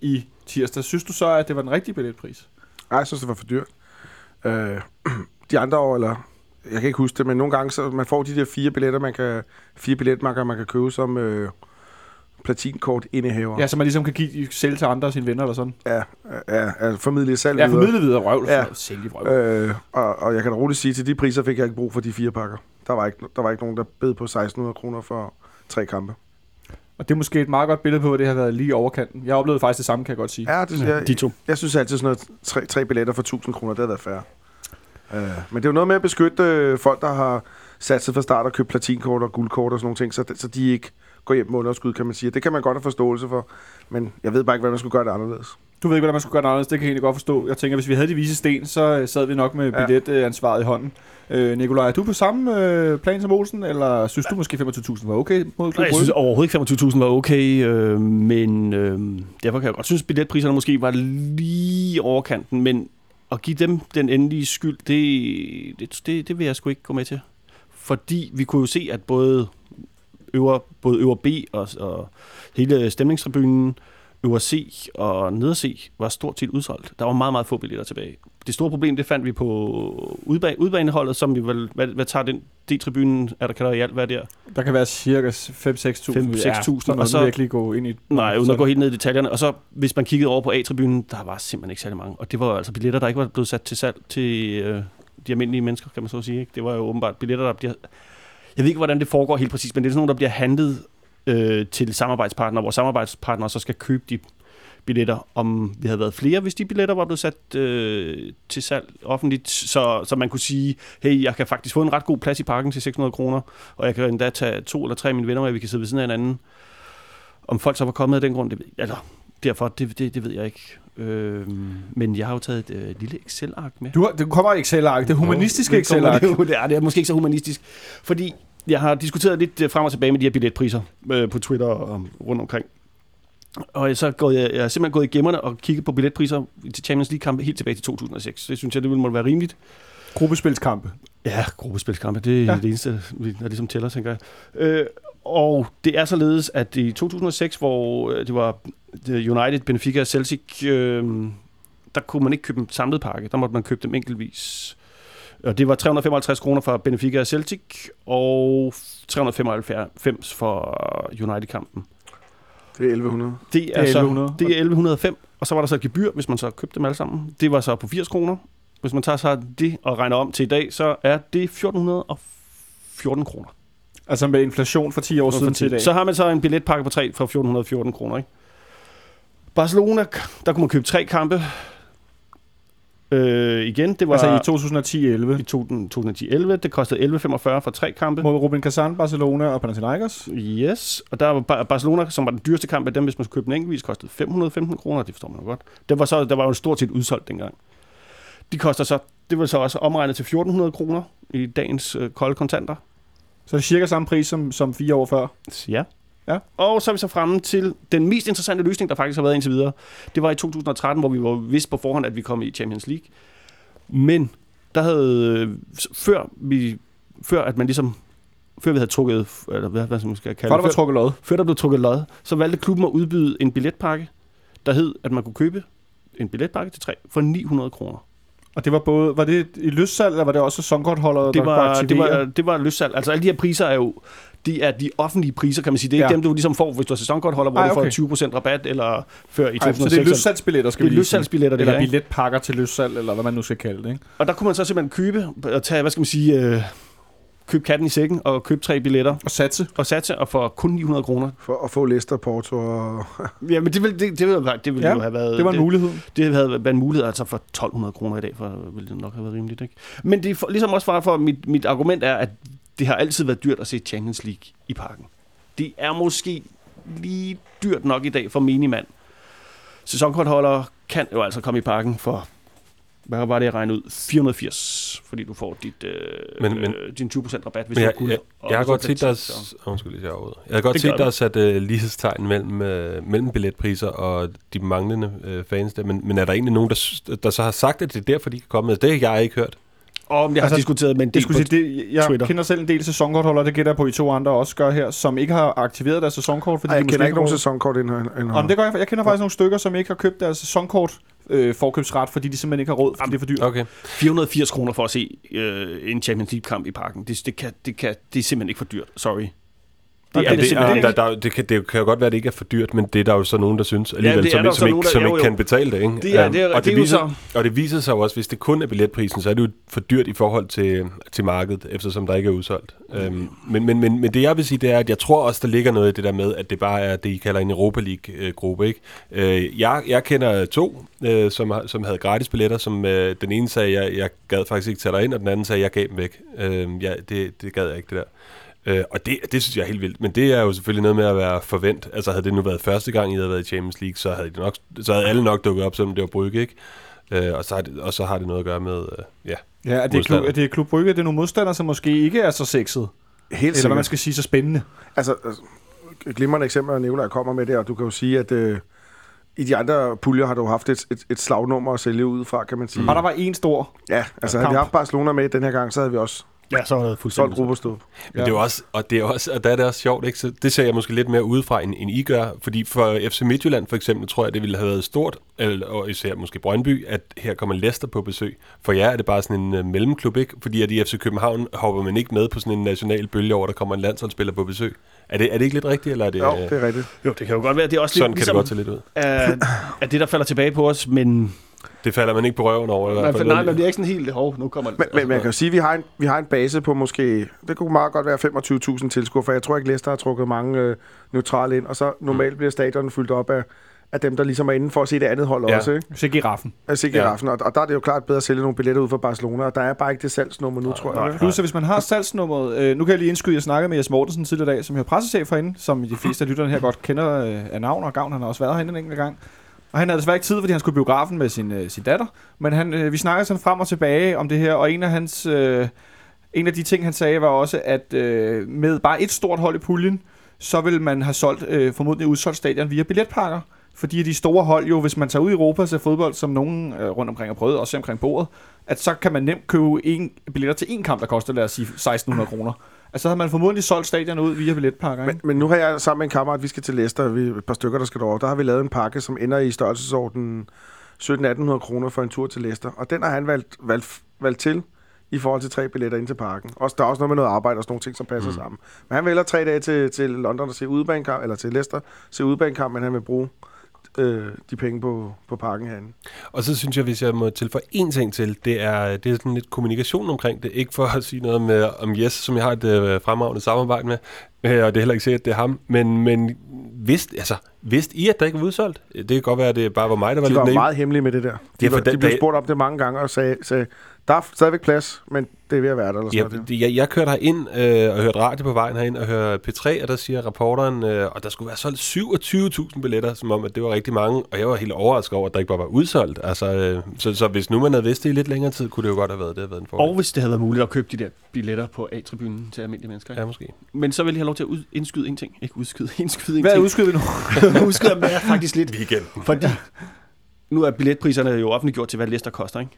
i tirsdag, synes du så, at det var den rigtige billetpris? Nej, jeg synes, det var for dyrt. Øh, <clears throat> de andre år, eller jeg kan ikke huske det, men nogle gange, så man får de der fire billetter, man kan, fire billetmarker, man kan købe som øh, platinkort indehaver. Ja, så man ligesom kan give sælge til andre af sine venner eller sådan. Ja, ja, ja formidle salg Ja, formidle videre røv. Ja. Sælge røv. Øh, og, og jeg kan da roligt sige, at til de priser fik jeg ikke brug for de fire pakker. Der var ikke, der var ikke nogen, der bed på 1600 kroner for tre kampe. Og det er måske et meget godt billede på, at det har været lige overkanten. Jeg oplevede faktisk det samme, kan jeg godt sige. Ja, det, jeg, De to. jeg synes altid sådan noget, tre, tre billetter for 1000 kroner, det har været fair. Øh, men det er jo noget med at beskytte øh, folk, der har sat sig fra start og købt platinkort og guldkort og sådan nogle ting, så, så de ikke går hjem med underskud, kan man sige. Det kan man godt have forståelse for, men jeg ved bare ikke, hvordan man skulle gøre det anderledes. Du ved ikke, hvordan man skulle gøre det anderledes. Det kan jeg egentlig godt forstå. Jeg tænker, hvis vi havde de vise sten, så øh, sad vi nok med Ja. billetansvaret i hånden. Øh, Nikolaj, er du på samme øh, plan som Olsen, eller synes du måske 25.000 var okay mod Nej, jeg synes overhovedet ikke 25.000 var okay, øh, men øh, derfor kan jeg godt synes, at billetpriserne måske var lige overkanten, men at give dem den endelige skyld, det, det, det, det vil jeg sgu ikke gå med til. Fordi vi kunne jo se, at både øvre, både øvre B og, og hele stemningstribunen, øvre C og neder C var stort set udsolgt. Der var meget, meget få billetter tilbage. Det store problem, det fandt vi på udba- udbaneholdet, som vi vel, hvad, hvad tager den D-tribunen, er der, kan der i alt være der? Der kan være cirka 5-6.000. 5-6.000, og og så virkelig gå ind i... Nej, uden at gå helt ned i detaljerne. Og så, hvis man kiggede over på A-tribunen, der var simpelthen ikke særlig mange. Og det var altså billetter, der ikke var blevet sat til salg til øh, de almindelige mennesker, kan man så sige. Ikke? Det var jo åbenbart billetter, der bliver... Jeg ved ikke, hvordan det foregår helt præcis, men det er sådan nogle, der bliver handlet øh, til samarbejdspartnere, hvor samarbejdspartnere så skal købe de billetter, om vi havde været flere, hvis de billetter var blevet sat øh, til salg offentligt, så, så man kunne sige, hey, jeg kan faktisk få en ret god plads i parken til 600 kroner, og jeg kan endda tage to eller tre af mine venner med, vi kan sidde ved siden af hinanden. Om folk så var kommet af den grund, det eller derfor, det, det, det ved jeg ikke. Øh, men jeg har jo taget et øh, lille Excel-ark med. Du, har, det kommer Excel-ark. Det humanistiske Excel-ark. Det, er, det er måske ikke så humanistisk, fordi jeg har diskuteret lidt øh, frem og tilbage med de her billetpriser øh, på Twitter og rundt omkring. Og jeg, så er gået, jeg er simpelthen gået i gemmerne og kigget på billetpriser til Champions League-kampe helt tilbage til 2006. Det synes jeg, det ville må være rimeligt. Gruppespilskampe. Ja, gruppespilskampe, det er Ja. det eneste, der ligesom tæller, tænker jeg. Øh, og det er således, at i 2006, hvor øh, det var United, Benfica og Celtic, øh, der kunne man ikke købe en samlet pakke. Der måtte man købe dem enkeltvis. Og det var 355 kroner for Benfica og Celtic, og 395 for United-kampen. Det er 1100. Det er, er så, 1100. det er 1105, og så var der så et gebyr, hvis man så købte dem alle sammen. Det var så på 80 kroner. Hvis man tager så det og regner om til i dag, så er det 1414 kroner. Altså med inflation for 10 år siden til i dag. Så har man så en billetpakke på 3 for 1414 kroner, ikke? Barcelona, der kunne man købe tre kampe. Øh, igen, det var Altså i 2010-11. i 2010-11. Det kostede 11,45 for tre kampe. Mod Ruben Kazan, Barcelona og Panathinaikos. Yes, og der var Bar- Barcelona, som var den dyreste kamp af dem, hvis man skulle købe den enkeltvis, kostede 515 kroner, det forstår man jo godt. Det var, så, der var jo stort set udsolgt dengang. De koster så, det var så også omregnet til 1400 kroner i dagens øh, kolde kontanter. Så cirka samme pris som, som fire år før. Ja. Ja. Og så er vi så fremme til den mest interessante løsning, der faktisk har været indtil videre. Det var i 2013, hvor vi var vidst på forhånd, at vi kom i Champions League. Men der havde, øh, før vi, før at man ligesom, før vi havde trukket, eller hvad, hvad man skal kalde Før der var før, trukket lod. før der blev trukket lod, så valgte klubben at udbyde en billetpakke, der hed, at man kunne købe en billetpakke til tre for 900 kroner. Og det var både, var det i lystsalg, eller var det også sæsonkortholder, Det der kunne var, det, var, det var lystsalg. Altså alle de her priser er jo, de er de offentlige priser, kan man sige. Det er ikke Ja. dem, du ligesom får, hvis du har sæsonkortholder, hvor Ej, du får okay. 20% rabat, eller før i Ej, 2006. så det er lystsalgsbilletter, skal Det er vi lige sige. lystsalgsbilletter, det Eller her, ikke? billetpakker til lystsalg, eller hvad man nu skal kalde det. Ikke? Og der kunne man så simpelthen købe, og tage, hvad skal man sige, øh, købe katten i sækken og købe tre billetter Og satse. og satse, og for kun 900 kroner. For at få Leicester, Porto og... Ja, men det ville, det, det ville, det ville Ja, jo have været... Det var en mulighed. Det havde været en mulighed, altså for 1200 kroner i dag, for ville det nok have været rimeligt, ikke? Men det er for, ligesom også bare for, mit, mit argument er, at det har altid været dyrt at se Champions League i parken. Det er måske lige dyrt nok i dag for minimand. Sæsonkortholder kan jo altså komme i parken for, hvad var det, jeg regnede ud? 480, fordi du får dit, øh, Men- men- øh, din 20% rabat, hvis Men du jeg, har guld. jeg, og jeg har godt set, der er, undskyld, jeg jeg har godt Det set, der du. er sat uh, lighedstegn mellem, uh, mellem billetpriser og de manglende uh, fans der, men, men er der egentlig nogen, der, der så har sagt, at det er derfor, de kan komme? Altså, det har jeg ikke hørt. Og jeg har Altså, diskuteret med en Det del skulle på sige, det, jeg Twitter. kender selv en del sæsonkortholdere, det gætter jeg på, I to andre også gør her, som ikke har aktiveret deres sæsonkort, fordi Ej, jeg de kender ikke nogen sæsonkort indhold. Om det gør jeg, jeg kender faktisk nogle stykker, som ikke har købt deres sæsonkort øh, forkøbsret, fordi de simpelthen ikke har råd, fordi det er for dyrt. Okay. 480 kroner for at se øh, en Champions League-kamp i parken. Det, det, kan, det, kan, det er simpelthen ikke for dyrt. Sorry. Det er Ja, det det, simpelthen er, der, ikke. der, det, kan, det kan jo godt være, at det ikke er for dyrt, men det er der jo så nogen, der synes alligevel, er som, ikke- som, ikke, nogen, der- som jo, ikke jo. kan betale det. Ikke? Det er- det er- og, det er viser, og det viser sig jo også, hvis det kun er billetprisen, så er det jo for dyrt i forhold til, til markedet, eftersom der ikke er udsolgt. Øhm, men, men, men, men det jeg vil sige, det er, at jeg tror også, der ligger noget i det der med, at det bare er det, I kalder en Europa League-gruppe. Ikke? Øh, jeg, jeg kender to, øh, som, som havde gratis billetter, som øh, den ene sagde, jeg, jeg gad faktisk ikke tage dig ind, og den anden sagde, jeg gav dem væk. Øh, ja, det, det gad jeg ikke, det der. Øh, og det, det synes jeg er helt vildt. Men det er jo selvfølgelig noget med at være forvent. Altså havde det nu været første gang, I havde været i Champions League, så havde, de nok, så havde alle nok dukket op, selvom det var Brygge, ikke? Øh, og, så har det, og så har det noget at gøre med, øh, ja. Ja, er det, klub, Modstander. er det Klub Brygge, det er nogle modstandere, som måske ikke er så sexet, Helt eller hvad man sikkert. skal sige, så spændende. Altså, altså glimrende eksempel, at Nicolaj kommer med det, og du kan jo sige, at øh, i de andre puljer har du haft et, et, et slagnummer at sælge ud fra, kan man sige. Mm. Bare der var en stor, Ja, altså havde vi kamp. haft Barcelona med den her gang, så havde vi også Ja, så er det solgt fuldstændig. Ruberstød. Men Ja. det er også, og det er også, og der er det også sjovt, ikke? Så det ser jeg måske lidt mere udefra, end, end I gør. Fordi for FC Midtjylland for eksempel, tror jeg, det ville have været stort, eller, og især måske Brøndby, at her kommer Leicester på besøg. For jer er det bare sådan en uh, mellemklub, ikke? Fordi at i FC København hopper man ikke med på sådan en national bølge over, der kommer en landsholdsspiller på besøg. Er det, er det ikke lidt rigtigt, eller er det... Jo, øh, det er rigtigt. Jo, det kan jo godt være, det er også sådan lidt kan det ligesom, godt se lidt ud. at, at det, der falder tilbage på os, men Det falder man ikke på røven over. Hvert man, fald. nej, man bliver ikke sådan helt, hov, nu kommer det. Men, men man kan jo sige, at vi har, en, vi har en base på måske, det kunne meget godt være 25.000 tilskuere, for jeg tror ikke, Leicester har trukket mange øh, neutrale ind, og så normalt bliver stadionet fyldt op af, af dem, der ligesom er inde for at se det andet hold Ja. også, ikke? så giraffen. Ja. ja. og, og der er det jo klart bedre at sælge nogle billetter ud fra Barcelona, og der er bare ikke det salgsnummer nu, tror jeg. vel? Plus, hvis man har salgsnummeret, øh, nu kan jeg lige indskyde, jeg snakkede med Jes Mortensen tidligere i dag, som er pressechef herinde, som de fleste af lytterne her godt kender øh, af navn og gavn. Han har også været herinde en enkelt gang. Og han havde desværre ikke tid, fordi han skulle i biografen med sin, øh, sin datter. Men han, øh, vi snakkede sådan frem og tilbage om det her, og en af hans... Øh, en af de ting, han sagde, var også, at øh, med bare et stort hold i puljen, så vil man have solgt øh, formodentlig udsolgt stadion via billetpakker. Fordi de store hold jo, hvis man tager ud i Europa og ser fodbold, som nogen øh, rundt omkring har prøvet, også omkring bordet, at så kan man nemt købe en billetter til en kamp, der koster, lad os sige, 1600 kroner. Altså så havde man formodentlig solgt stadion ud via billetpakker, ikke? Men, men nu har jeg sammen med en kammerat, vi skal til Leicester, vi et par stykker, der skal derover. Der har vi lavet en pakke, som ender i størrelsesordenen 1700-1800 kroner for en tur til Leicester. Og den har han valgt, valgt, valgt til i forhold til tre billetter ind til parken. Også, der er også noget med noget arbejde og sådan nogle ting, som passer mm. sammen. Men han vælger tre dage til, til London og se udebanekamp, eller til Leicester, se udebanekamp, men han vil bruge øh, de penge på, på parken herinde. Og så synes jeg, hvis jeg må tilføje én ting til, det er, det er sådan lidt kommunikation omkring det. Ikke for at sige noget med, om Jes, som jeg har et øh, fremragende samarbejde med, øh, og det er heller ikke sikkert, at det er ham, men, men vidste, altså, vidste I, at der ikke var udsolgt? Det kan godt være, at det bare var mig, der var De lidt var naiv. meget hemmelige med det der. De, Ja, for var, da- de blev spurgt om det mange gange og sagde, sagde der er stadigvæk plads, men det er ved at være der. Eller sådan Ja, noget. det- jeg, jeg kørte herind øh, og hørte radio på vejen herind og hørte P3, og der siger rapporteren, øh, og der skulle være solgt 27.000 billetter, som om, at det var rigtig mange, og jeg var helt overrasket over, at der ikke bare var udsolgt. Altså, øh, så, så hvis nu man havde vidst det i lidt længere tid, kunne det jo godt have været, det havde været en fordel. Og hvis det havde været muligt at købe de der billetter på A-tribunen til almindelige mennesker. Ja, måske. Men så vil jeg have lov til at ud, indskyde en ting. Ikke udskyde, <laughs> indskyde en Hvad ting. udskyder vi nu? <laughs> udskyde er faktisk lidt. Weekenden. Fordi nu er billetpriserne jo offentliggjort til, hvad Leicester koster, ikke?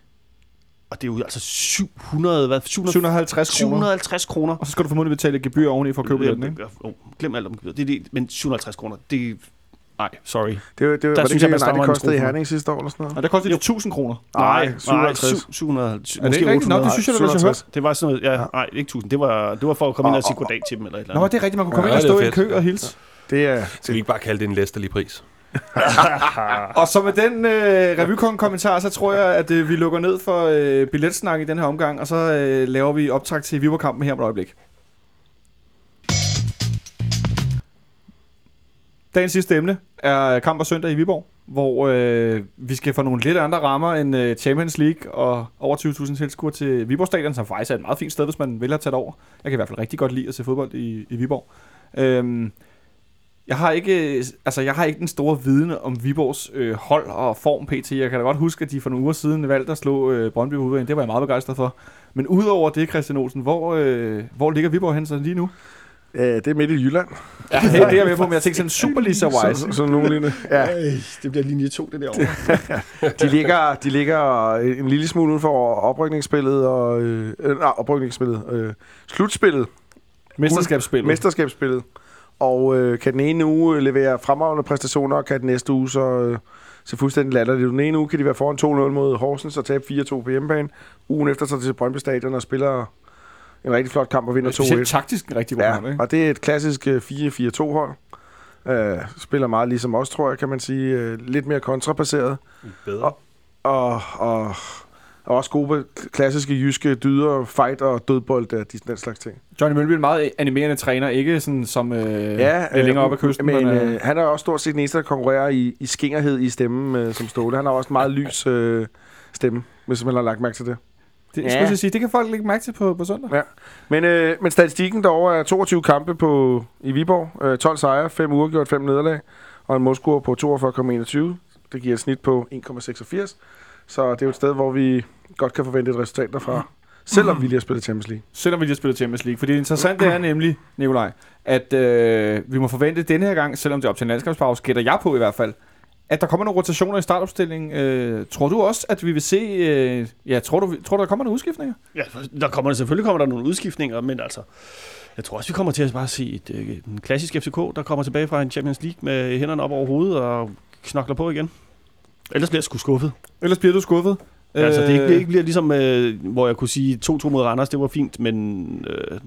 Og det er jo altså 700, hvad? 700, 750 kroner. 750 kroner. Og så skal du formodentlig betale et gebyr oveni for at købe billetten, ikke? Oh, glem alt om gebyret. Det er det, men 750 kroner, det Nej, sorry. Det, det, var det, synes ikke jeg, man det, nej, det kostede i. Herning sidste år eller sådan noget. Og der koster det 1000 kroner. Nej, nej, 57. 700, Er det ikke rigtigt? Nå, 800. det synes jeg, det var så hørt. Det var sådan noget, ja, nej, ikke 1000. Det var, det var for at komme ind og sige goddag til dem eller et eller Nå, andet. det er rigtigt, man kunne komme Ja, ind og det stå i en kø og hilse. Det er, Skal vi ikke bare kalde det en læsterlig pris? <laughs> Og så med den øh, revykong-kommentar, så tror jeg, at øh, vi lukker ned for øh, billetsnak i den her omgang, og så øh, laver vi optag til Viborg-kampen her om et øjeblik. Dagens sidste emne er kamp og søndag i Viborg, hvor øh, vi skal få nogle lidt andre rammer end øh, Champions League og over 20.000 tilskuere til Viborg Stadion, som faktisk er et meget fint sted, hvis man vil have taget over. Jeg kan i hvert fald rigtig godt lide at se fodbold i, i Viborg. Øhm, jeg har ikke, altså jeg har ikke den store viden om Viborgs øh, hold og form pt. Jeg kan da godt huske, at de for nogle uger siden valgte at slå øh, Brøndby ud. Det var jeg meget begejstret for. Men udover det, Christian Olsen, hvor, øh, hvor ligger Viborg hen så lige nu? Ja, det er midt i Jylland. Ja, det, det er jeg med på, men jeg tænkte sådan super Lisa Wise. Så, så nogenlunde. Ja, det bliver linje 2, det derovre. <laughs> de ligger, de ligger en lille smule uden for oprykningsspillet og øh, øh, nej, oprykningsspillet. Øh, slutspillet, Mesterskabsspillet. mesterskabsspillet. Og øh, kan den ene uge levere fremragende præstationer, og kan den næste uge så øh, se fuldstændig latterligt. Den ene uge kan de være foran 2-0 mod Horsens og tabe 4-2 på hjemmebane. Ugen efter så til Brøndby Stadion og spiller en rigtig flot kamp og vinder 2-1. Specielt taktisk en rigtig god Ja, kamp, ikke? og det er et klassisk øh, 4-4-2 hold. Uh, spiller meget ligesom os, tror jeg, kan man sige. Uh, lidt mere kontrabaseret. Bedre. Og, og, og også gode klassiske jyske dyder, fight og dødbold, uh, den slags ting. Johnny Mølby er en meget animerende træner, ikke sådan som øh, ja, lidt længere op ad kysten. Men, Men, øh, øh, han er også stort set den eneste, der konkurrerer i, i skingerhed i stemmen øh, som Ståle. Han har også en meget lys øh, stemme, hvis man har lagt mærke til det. det, ja. skulle jeg sige, det kan folk lægge mærke til på, på søndag. Ja. Men, øh, men statistikken derovre er 22 kampe på, i Viborg. Øh, 12 sejre, 5 uafgjort, 5 nederlag. Og en målscore på 42,21. Det giver et snit på 1,86. Så det er jo et sted, hvor vi godt kan forvente et resultat derfra. Selvom vi lige har spillet Champions League. Selvom vi lige har spillet Champions League. For det interessante er nemlig, Nikolaj, at øh, vi må forvente denne her gang, selvom det er op til en landskabspause, gætter jeg på i hvert fald, at der kommer nogle rotationer i startopstillingen. Øh, tror du også, at vi vil se... Øh, ja, tror du, tror du, der kommer nogle udskiftninger? Ja, der kommer selvfølgelig kommer der nogle udskiftninger, men altså, jeg tror også, vi kommer til at bare se et, øh, en klassisk FCK, der kommer tilbage fra en Champions League med hænderne op over hovedet og knokler på igen. Ellers bliver jeg sgu skuffet. Ellers bliver du skuffet. Øh, altså, det ikke, ikke bliver ligesom, øh, hvor jeg kunne sige 2-2 mod Randers, det var fint, men øh,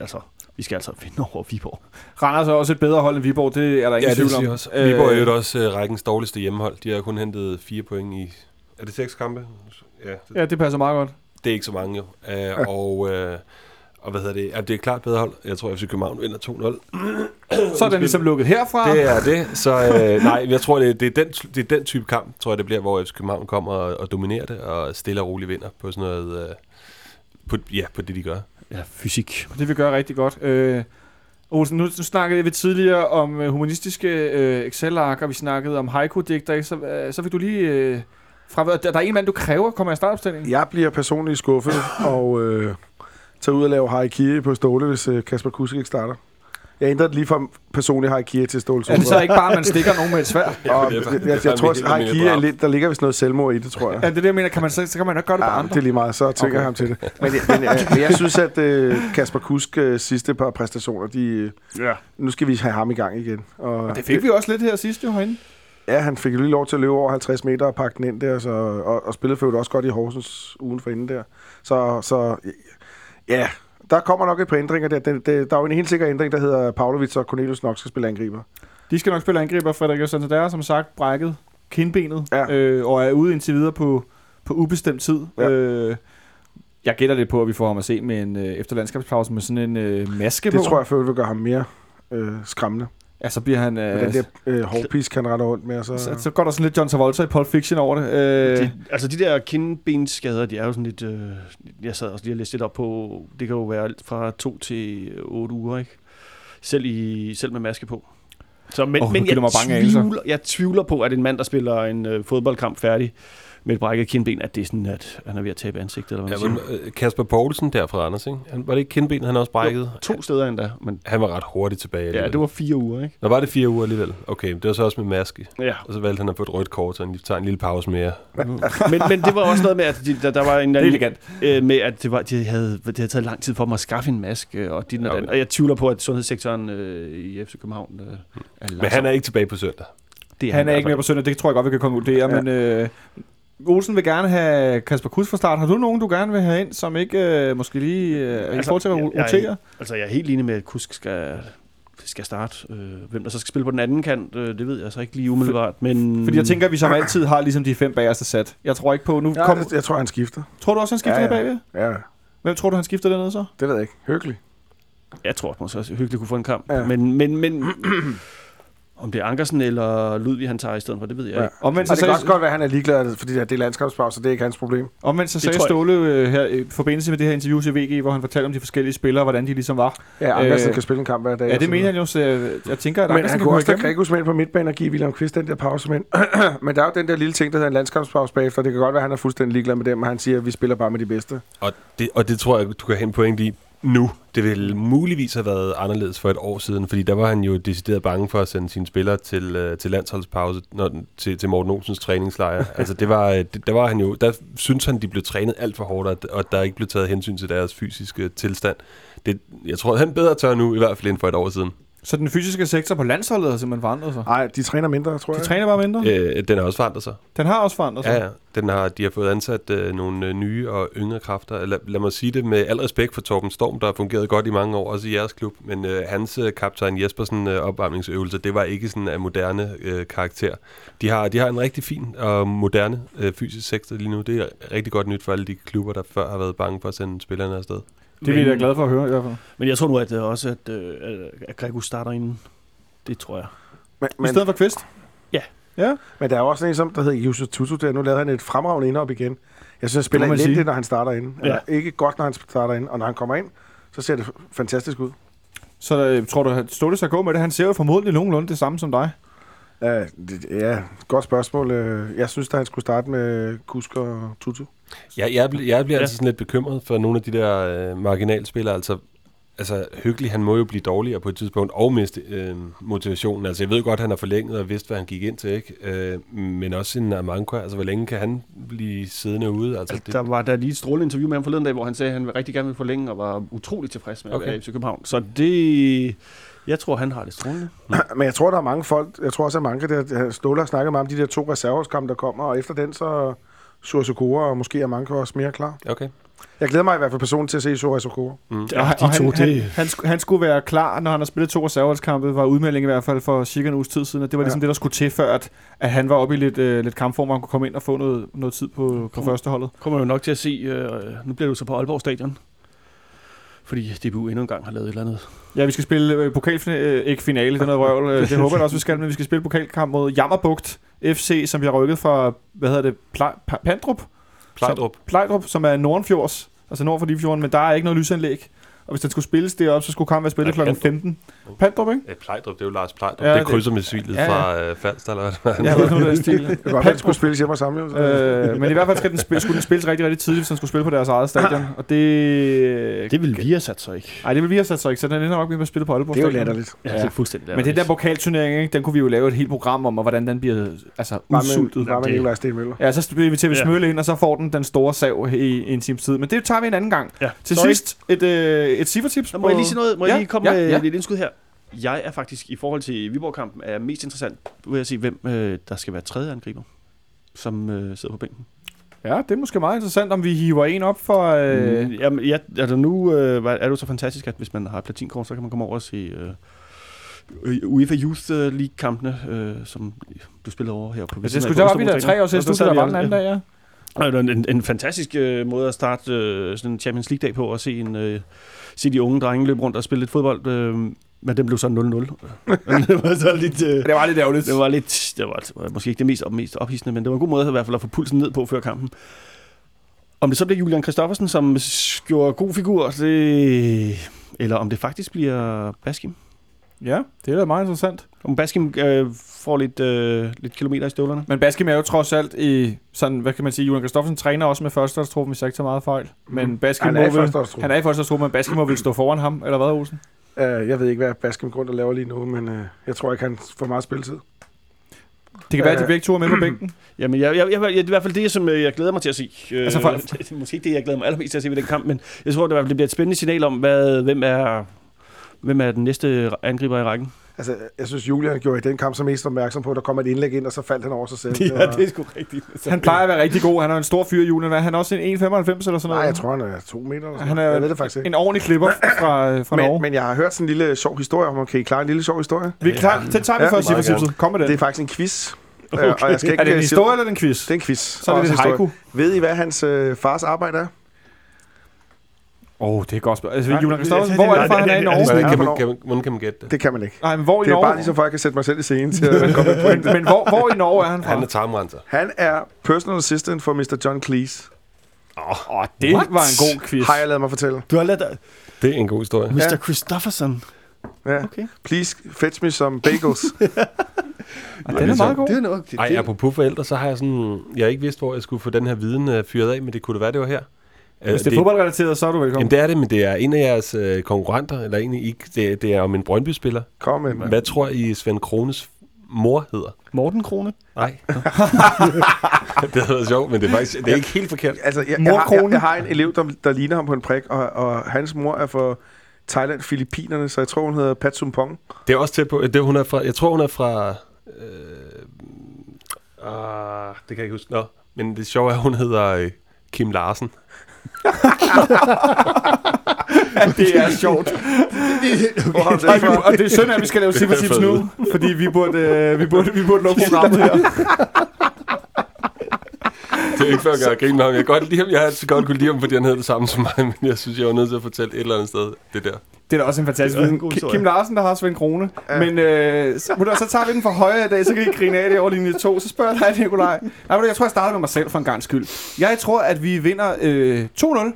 altså, vi skal altså vinde over Viborg. Randers er også et bedre hold end Viborg, det er der ingen Ja, tvivl det om. også. Viborg er jo også uh, rækkens dårligste hjemmehold. De har kun hentet fire point i... Er det seks kampe? Ja, det, Ja, det passer meget godt. det er ikke så mange jo. Uh, og, uh, og hvad hedder det? Ja, det er klart bedre hold. Jeg tror, at FC København vinder 2-0. <clears throat> Så er den ligesom lukket herfra. Det er det. Så uh, nej, jeg tror, det er, det, er den, det er den type kamp, tror jeg, det bliver, hvor FC København kommer og, og dominerer det, og stille og roligt vinder på sådan noget... Uh, på, ja, på det, de gør. Ja, fysik. Det vil gøre rigtig godt. Øh, Olsen, nu, nu snakkede vi tidligere om øh, humanistiske øh, Excel-ark, og vi snakkede om haiku-digter, ikke? så, øh, så fik du lige... Øh, fra, der, der er en mand, du kræver kommer i startopstillingen. Jeg bliver personligt skuffet <clears throat> og øh, tager ud og laver harakiri på Ståle, hvis øh, Kasper Kusk ikke starter. Jeg ændrede det lige fra personlig harakiri til Ståle Er det så ikke bare, at man stikker nogen med et svær? <laughs> Og det jeg, jeg, det jeg, jeg tror, at harakiri er lidt, der ligger vist noget selvmord i det, tror jeg. Ja, det er det, jeg mener. Kan man, så, så kan man nok gøre det på Ja, andre. det er lige meget, så tvinger Okay. ham til det. Men, men, øh, men jeg synes, at øh, Kasper Kusk øh, sidste par præstationer, de, øh, Ja. nu skal vi have ham i gang igen. Og, Og det fik vi også lidt her sidst jo herinde. Ja, han fik jo lige lov til at løbe over 50 meter og pakke den ind der, så, og, og spillede for også godt i Horsens ugen for inden der. Så, så ja, der kommer nok et par ændringer der. Det, det, der er jo en helt sikker ændring, der hedder Pavlovic og Cornelius nok skal spille angriber. De skal nok spille angriber. Frederik Santander, som sagt, brækket kindbenet, Ja. øh, og er ude indtil videre på, på ubestemt tid. Ja. Øh, jeg gætter lidt på, at vi får ham at se med en, øh, efter landskabspausen med sådan en øh, maske Det på. tror jeg øvrigt vil gøre ham mere øh, skræmmende. Ja, så bliver han... Øh, Øh, den der øh, hårpisk, han retter rundt med. Og så, så, så går der sådan lidt John Travolta i Pulp Fiction over det. Øh, De, altså de der kindbensskader, de er jo sådan lidt... Øh, jeg sad også lige og læste lidt op på, det kan jo være alt fra to til otte uger, ikke? Selv, i, selv med maske på. Så, men, nu men jeg, mig bange tvivler, jeg tvivler på, at en mand, der spiller en øh, fodboldkamp færdig med et brækket kindben, at det er sådan, at han er ved at tabe ansigtet, eller hvad Ja, man men, øh, Kasper Poulsen der fra Anders, ikke? Han, var det ikke kindben, han også brækket? To steder endda, men Han var ret hurtigt tilbage. ja, alligevel. det var fire uger, ikke? Nå, var det fire uger alligevel? Okay, det var så også med maske. Ja, Og så valgte han at få et rødt kort, så han lige tager en lille pause mere. men, men det var også noget med, at de, der, der var en det øh, med, at det, var, de havde, det havde taget lang tid for dem at skaffe en maske, og, de, Ja, og, men- og jeg tvivler på, at sundhedssektoren øh, i FC København øh, er Men han er ikke tilbage på søndag. det Han er i ikke med på søndag, det tror jeg godt, vi kan konkludere, ja. Men øh, Olsen vil gerne have Kasper Kuss fra start. Har du nogen, du gerne vil have ind, som ikke øh, måske lige øh, altså, i forhold til at jeg- jeg er rotere? Altså, jeg er helt enig med, at Kusk skal skal starte. Øh, hvem der så skal spille på den anden kant, øh, det ved jeg så ikke lige umiddelbart. Men Fordi jeg tænker, at vi som altid har ligesom de fem bagerste sat. Jeg tror ikke på, nu Ja, kom, det, jeg tror, han skifter. Tror du også, han skifter Ja, ja, ja. bagved? Ja, Hvem tror du, han skifter dernede så? det ved jeg ikke. Hyggelig. jeg tror måske også, at hyggeligt kunne få en kamp. Ja. Men, men, men om det er Ankersen eller Ludvig, han tager i stedet for, det ved jeg Ja. ikke. Omvendt Og så, det kan også sagde, godt være, at han er ligeglad, fordi det er landskabspause, så det er ikke hans problem. omvendt så sagde Ståle øh, her i forbindelse med det her interview til VG, hvor han fortalte om de forskellige spillere, hvordan de ligesom var. Ja, Andersen Øh, kan spille en kamp hver dag. Ja, og det mener han jo, så jeg, jeg tænker, at Men Andersen han kunne også tage. Gregus med ind på midtbanen og give William Kvist den der pause med. <clears throat> men der er jo den der lille ting, der hedder en landskabspause bagefter. Det kan godt være, at han er fuldstændig ligeglad med dem, og han siger, at vi spiller bare med de bedste. Og det, og det tror jeg, du kan have en point i nu. Det ville muligvis have været anderledes for et år siden, fordi der var han jo decideret bange for at sende sine spillere til, øh, til landsholdspause, når, til, til Morten Olsens træningslejr. <laughs> altså det var, øh, det, der var han jo, der synes han, de blev trænet alt for hårdt, og, og der ikke blev taget hensyn til deres fysiske tilstand. Det, jeg tror, han bedre tør nu, i hvert fald end for et år siden. Så den fysiske sektor på landsholdet har simpelthen forandret sig. Nej, de træner mindre, tror De jeg. træner bare mindre. Øh, den har også forandret sig. Den har også forandret sig. Ja, ja. Den har, de har fået ansat øh, nogle øh, nye og yngre kræfter. Lad, lad mig sige det med al respekt for Torben Storm, der har fungeret godt i mange år, også i jeres klub. Men øh, hans øh, kaptajn Jespersen øh, opvarmningsøvelse, det var ikke sådan af moderne øh, karakter. De har, de har en rigtig fin og moderne øh, fysisk sektor lige nu. Det er rigtig godt nyt for alle de klubber, der før har været bange for at sende spillerne afsted. Det er vi da glade for at høre i hvert fald. Men jeg tror nu, at, øh, også, at, øh, at Gregus starter inden. Det tror jeg. Men, I men, stedet for Kvist? Ja. Ja, men der er også en som, der hedder Jusuf Tutu der. Nu lavede han et fremragende indop igen. Jeg synes, han spiller lidt sige. det, når han starter ind. Ja. Eller ikke godt, når han starter ind. Og når han kommer ind, så ser det fantastisk ud. så øh, tror du, at Ståle skal gå med det? Han ser jo formodentlig nogenlunde det samme som dig. Ja, det, ja, godt spørgsmål. Øh, Jeg synes, at han skulle starte med Kusk og Tutu. Jeg, jeg, bl- jeg bliver Ja. altid sådan lidt bekymret for nogle af de der øh, marginalspillere. Altså, altså hyggelig, han må jo blive dårligere på et tidspunkt og miste øh, motivationen. Altså, jeg ved godt, han har forlænget og vidst, hvad han gik ind til, ikke? Øh, men også en Amanko, altså, hvor længe kan han blive siddende ude? Altså, Altså, der var der lige et strålende interview med ham forleden dag, hvor han sagde, at han rigtig gerne ville forlænge og var utrolig tilfreds med Okay. okay. FC København. Så det... Jeg tror, han har det strålende. <clears throat> Men jeg tror, der er mange folk, jeg tror også, at mange der, Ståle har snakket meget om de der to reservehårskampe, der kommer, og efter den, så Sur Sokora og måske er mange også mere klar. Okay. Jeg glæder mig i hvert fald personligt til at se Sur Sokora. Mm. Ja, og de han, to, han, det... han, sk- han skulle være klar, når han har spillet to reserveholdskampe, var udmelding i hvert fald for cirka en uges tid siden, og det var ligesom Ja. det, der skulle til, før at, at han var oppe i lidt, øh, lidt kampform, hvor han kunne komme ind og få noget, noget tid på, på første holdet. kommer jo nok til at se, øh, nu bliver det jo så på Aalborg Stadion, fordi DBU endnu en gang har lavet et eller andet. Ja, vi skal spille øh, pokalfinale, øh, ikke finale, det er noget vrøvl, øh, det håber jeg også, vi skal, men vi skal spille pokalkamp mod Jammerbugt FC, som vi har rykket fra, hvad hedder det, Pla- Pa- Pandrup? Plejdrup. Plejdrup, som er Nordenfjords, altså nord for Limfjorden, men der er ikke noget lysanlæg. Og hvis den skulle spilles deroppe, så skulle kampen være spillet Nej, kl. 15. Pandrup, ikke? Ja, Plejdrup, det er jo Lars Plejdrup. Ja, Ja, det det- krydser med svilet Ja, ja, ja. ja. fra øh, Falster, eller hvad det Ja, noget den stil. <laughs> Det var at den skulle spilles hjemme og samle. øh, men i hvert fald skal den spille, skulle den spilles rigtig, rigtig tidligt, hvis den skulle spille på deres eget stadion. Og det... Det vil vi have sat så ikke. Nej, det vil vi have sat så ikke, så den ender nok med at spille på Aalborg Det er jo latterligt. Ja, Ja. det er fuldstændig Men det der pokalturnering, ikke, den kunne vi jo lave et helt program om, og hvordan den bliver altså, Bare udsultet. med, bare med Det- Nikolaj Stenmøller. Ja, så bliver vi Ja. smølle ind, og så får den den store sav i en times tid. Men det tager vi en anden gang. Ja. Til Sorry. sidst, et, øh, et cifretips. Nå, må jeg lige sige noget? Må jeg Ja, lige komme ja, med ja. lidt indskud her? Jeg er faktisk, i forhold til Viborg-kampen, er mest interessant, vil jeg sige, hvem øh, der skal være tredje angriber, som øh, sidder på bænken. Ja, det er måske meget interessant, om vi hiver en op for... Øh, Mm, jamen, ja, altså nu øh, er det jo så fantastisk, at hvis man har platinkort, så kan man komme over og se øh, UEFA Youth øh, League-kampene, øh, som du spillede over her på Hvis det skulle så var vi der tre år til studiet, der var den anden dag, ja. Og det var en, en, fantastisk øh, måde at starte øh, sådan en Champions League-dag på, og se, en, øh, se de unge drenge løbe rundt og spille lidt fodbold. Øh, men den blev så 0-0. <laughs> Men det var så lidt... Øh, Det var lidt ærgerligt. det var lidt, det var, det var måske ikke det mest, mest ophidsende, men det var en god måde i hvert fald at få pulsen ned på før kampen. Om det så bliver Julian Kristoffersen, som gjorde god figur, det, eller om det faktisk bliver Baskim. Ja, det er da meget interessant. Om Baskim øh, får lidt, øh, lidt kilometer i støvlerne. Men Baskim er jo trods alt i sådan, hvad kan man sige, Julian Kristoffersen træner også med førsteårstruppen, hvis jeg ikke tager meget fejl. Men Baskim Han er førsteårstruppen. han er i førsteårstruppen, men Baskim må vel stå foran ham, eller hvad, Olsen? Uh, jeg ved ikke, hvad Baskem Grund der laver lige nu, men uh, jeg tror ikke, han får meget spilletid. Det kan være, at de begge to er med på <clears throat> bænken. Jamen, jeg, jeg, jeg, det er i hvert fald det, som øh, jeg glæder mig til at se. Øh, Altså, for- <laughs> det måske ikke det, jeg glæder mig allermest til at se ved den kamp, men jeg tror, det, i hvert fald, det bliver et spændende signal om, hvad, hvem, er, hvem er den næste angriber i rækken. Altså, jeg synes, Julian gjorde i den kamp så mest opmærksom på, at der kom et indlæg ind, og så faldt han over sig selv. <laughs> Ja, var- det er sgu rigtigt. Han plejer at være rigtig god. Han er en stor fyr, Julian. Hvad er Han også en 1,95 eller sådan noget. Nej, jeg tror, han er to meter. Eller sådan han er jeg ved det faktisk ikke. en ordentlig klipper fra, fra Norge. Men, men jeg har hørt sådan en lille sjov historie om, kan I klare en lille sjov historie? vi er klar. Den tager vi Ja, først, meget Siffer Kom med den. Det er faktisk en quiz. Okay. Og jeg skal <laughs> ikke, er det en øh, sige- historie eller er det en quiz? Det er en quiz. Så er det en historie. haiku. Ved I, hvad hans øh, fars arbejde er? Åh, oh, det er godt spørgsmål. Altså, Julian Christoffersen, hvor er det- fra, han er i Norge? Hvordan Ja, kan, man, kan, man, hvordan kan man gætte det? Det kan man ikke. Nej, men hvor i Det er Norge? bare ligesom for, at jeg kan sætte mig selv i scenen til at <laughs> komme med point. men, hvor, hvor i Norge er han fra? Han er tarmrenser. Han er personal assistant for Mr. John Cleese. Åh, oh, det What? var en god quiz. Har jeg lavet mig fortælle. Du har lavet. Det er en god historie. Mr. Ja. Christofferson. Ja. Okay. Please fetch me some bagels. <laughs> Ah, den er meget god. Det er nok. Det, Ej, apropos forældre, så har jeg sådan... Jeg har ikke vidst, hvor jeg skulle få den her viden uh, fyret af, men det kunne det være, det var her. Uh, Hvis det er fodboldrelateret, så er du velkommen. Jamen, det er det, men det er en af jeres uh, konkurrenter, eller egentlig ikke. Det, det er om en Brøndby-spiller. Kom med. mand. Hvad tror I, Svend Krones mor hedder? Morten Krone. Nej. <laughs> <laughs> det havde været sjovt, men det er faktisk det er ikke helt forkert. Altså, jeg, jeg, har, jeg, jeg har en elev, der, der ligner ham på en prik, og, og hans mor er fra Thailand, Filippinerne, så jeg tror, hun hedder Pat Sumpong. Det er også tæt på. Det, hun er fra, jeg tror, hun er fra... Øh, ah, det kan jeg ikke huske. Nå, men det sjove er, at hun hedder øh, Kim Larsen. Det er sjovt. Du Og, det vi, og det er synd, at vi skal lave Siffer Tips nu, fordi vi burde, øh, vi burde, vi burde lukke programmet her. Det er ikke for at gøre grin med ham. Jeg, godt lide ham. jeg har altid godt kunne lide ham, fordi han hedder det samme som mig, men jeg synes, jeg var nødt til at fortælle et eller andet sted det der. Det er da også en fantastisk Det en viden. historie. Kim Larsen, der har Svend Krone. Ja. Men øh, så, så tager vi den for højre i dag, så kan I grine af det over linje 2. Så spørger jeg dig, Nikolaj. Nej, jeg tror, jeg starter med mig selv for en gang skyld. Jeg tror, at vi vinder øh, 2-0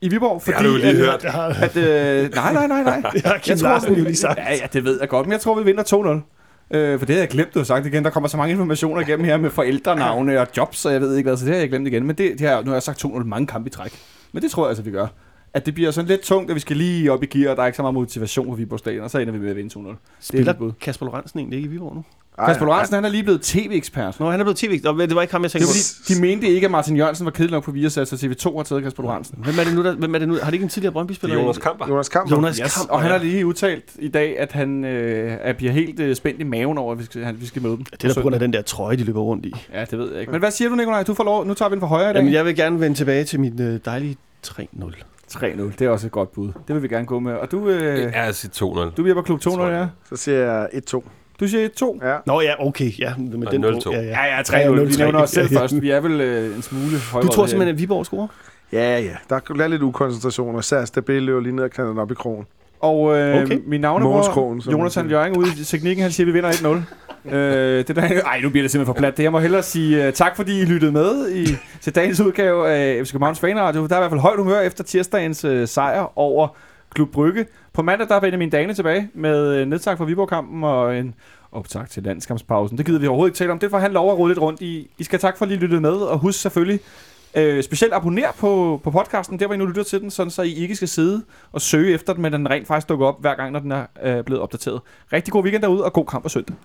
i Viborg, fordi... har du jo lige at, hørt. Det har, At, øh, nej, nej, nej, nej. <laughs> det har Kim tror, Larsen jo lige sagt. Ja, ja, det ved jeg godt, men jeg tror, vi vinder 2-0. Øh, for det havde jeg glemt, du har sagt igen. Der kommer så mange informationer igennem her med forældrenavne og jobs, og jeg ved ikke hvad, så det har jeg glemt igen. Men det, det har, nu har jeg sagt 2-0 mange kampe i træk. Men det tror jeg altså, vi gør. At det bliver sådan lidt tungt, at vi skal lige op i gear, og der er ikke så meget motivation på Viborg Stadion, og så ender vi med at vinde 2-0. Det er Spiller mit bud. Kasper Lorentzen egentlig ikke i Viborg nu? Ej, Kasper Lorentzen, han er lige blevet tv-ekspert. Nå, han er blevet tv. Nå, Det var ikke ham, jeg Det tænkte er på. fordi, de mente ikke, at Martin Jørgensen var kedelig nok på Viasat, så TV2 har taget Kasper Lorentzen. Hvem er det nu? Der, hvem er det nu? Har det ikke en tidligere Det Brøndby-spiller? er Jonas Kamper. Jonas Kamp. Jonas Yes, Kamp. og han har lige udtalt i dag, at han øh, at bliver helt øh, spændt i maven over, at vi skal, han, vi skal møde dem. Det er på grund af den der trøje, de løber rundt i. Ja, det ved jeg ikke. Men hvad siger du, Nikolaj? Du får lov. Nu tager vi den for højre i dag. Jamen, jeg vil gerne vende tilbage til mit øh, dejlige 3-0. 3-0. Det er også et godt bud. Det vil vi gerne gå med. Og du, øh, Ja, jeg siger 2-0. du bliver på klub 2-0, Tror jeg. ja. Så siger jeg 1-2. Du siger 1-2. Ja. Nå ja, okay. Ja, med Og den 0-2. Ja, ja. Ja, ja, Ja, 3-0. Vi 0-3. nævner os selv <laughs> først. Vi er vel øh, en smule højere. Du tror simpelthen, at Viborg scorer? Ja, ja. Der er lidt ukoncentration, og især Stabile løber lige ned og knalder den op i krogen. Og øh, Okay. min Mogens navnebror, Jonathan. Jørgen, ude i teknikken, han siger, at vi vinder 1-0 øh, det der, ej, nu bliver det simpelthen for plat. Det jeg må hellere sige uh, tak, fordi I lyttede med i, til dagens udgave af FC Københavns Fanradio. Der er i hvert fald højt humør efter tirsdagens uh, sejr over Klub Brygge. På mandag der er Benjamin Dane tilbage med uh, nedtak fra Viborg-kampen og en optag til landskampspausen. Det gider vi overhovedet ikke tale om. Det får han lov at rulle lidt rundt i. I skal tak for at I lyttede med, og husk selvfølgelig Øh, specielt abonner på, på podcasten, der hvor I nu lytter til den, sådan så I ikke skal sidde og søge efter den, men den rent faktisk dukker op hver gang, når den er øh, blevet opdateret. Rigtig god weekend derude, og god kamp på søndag.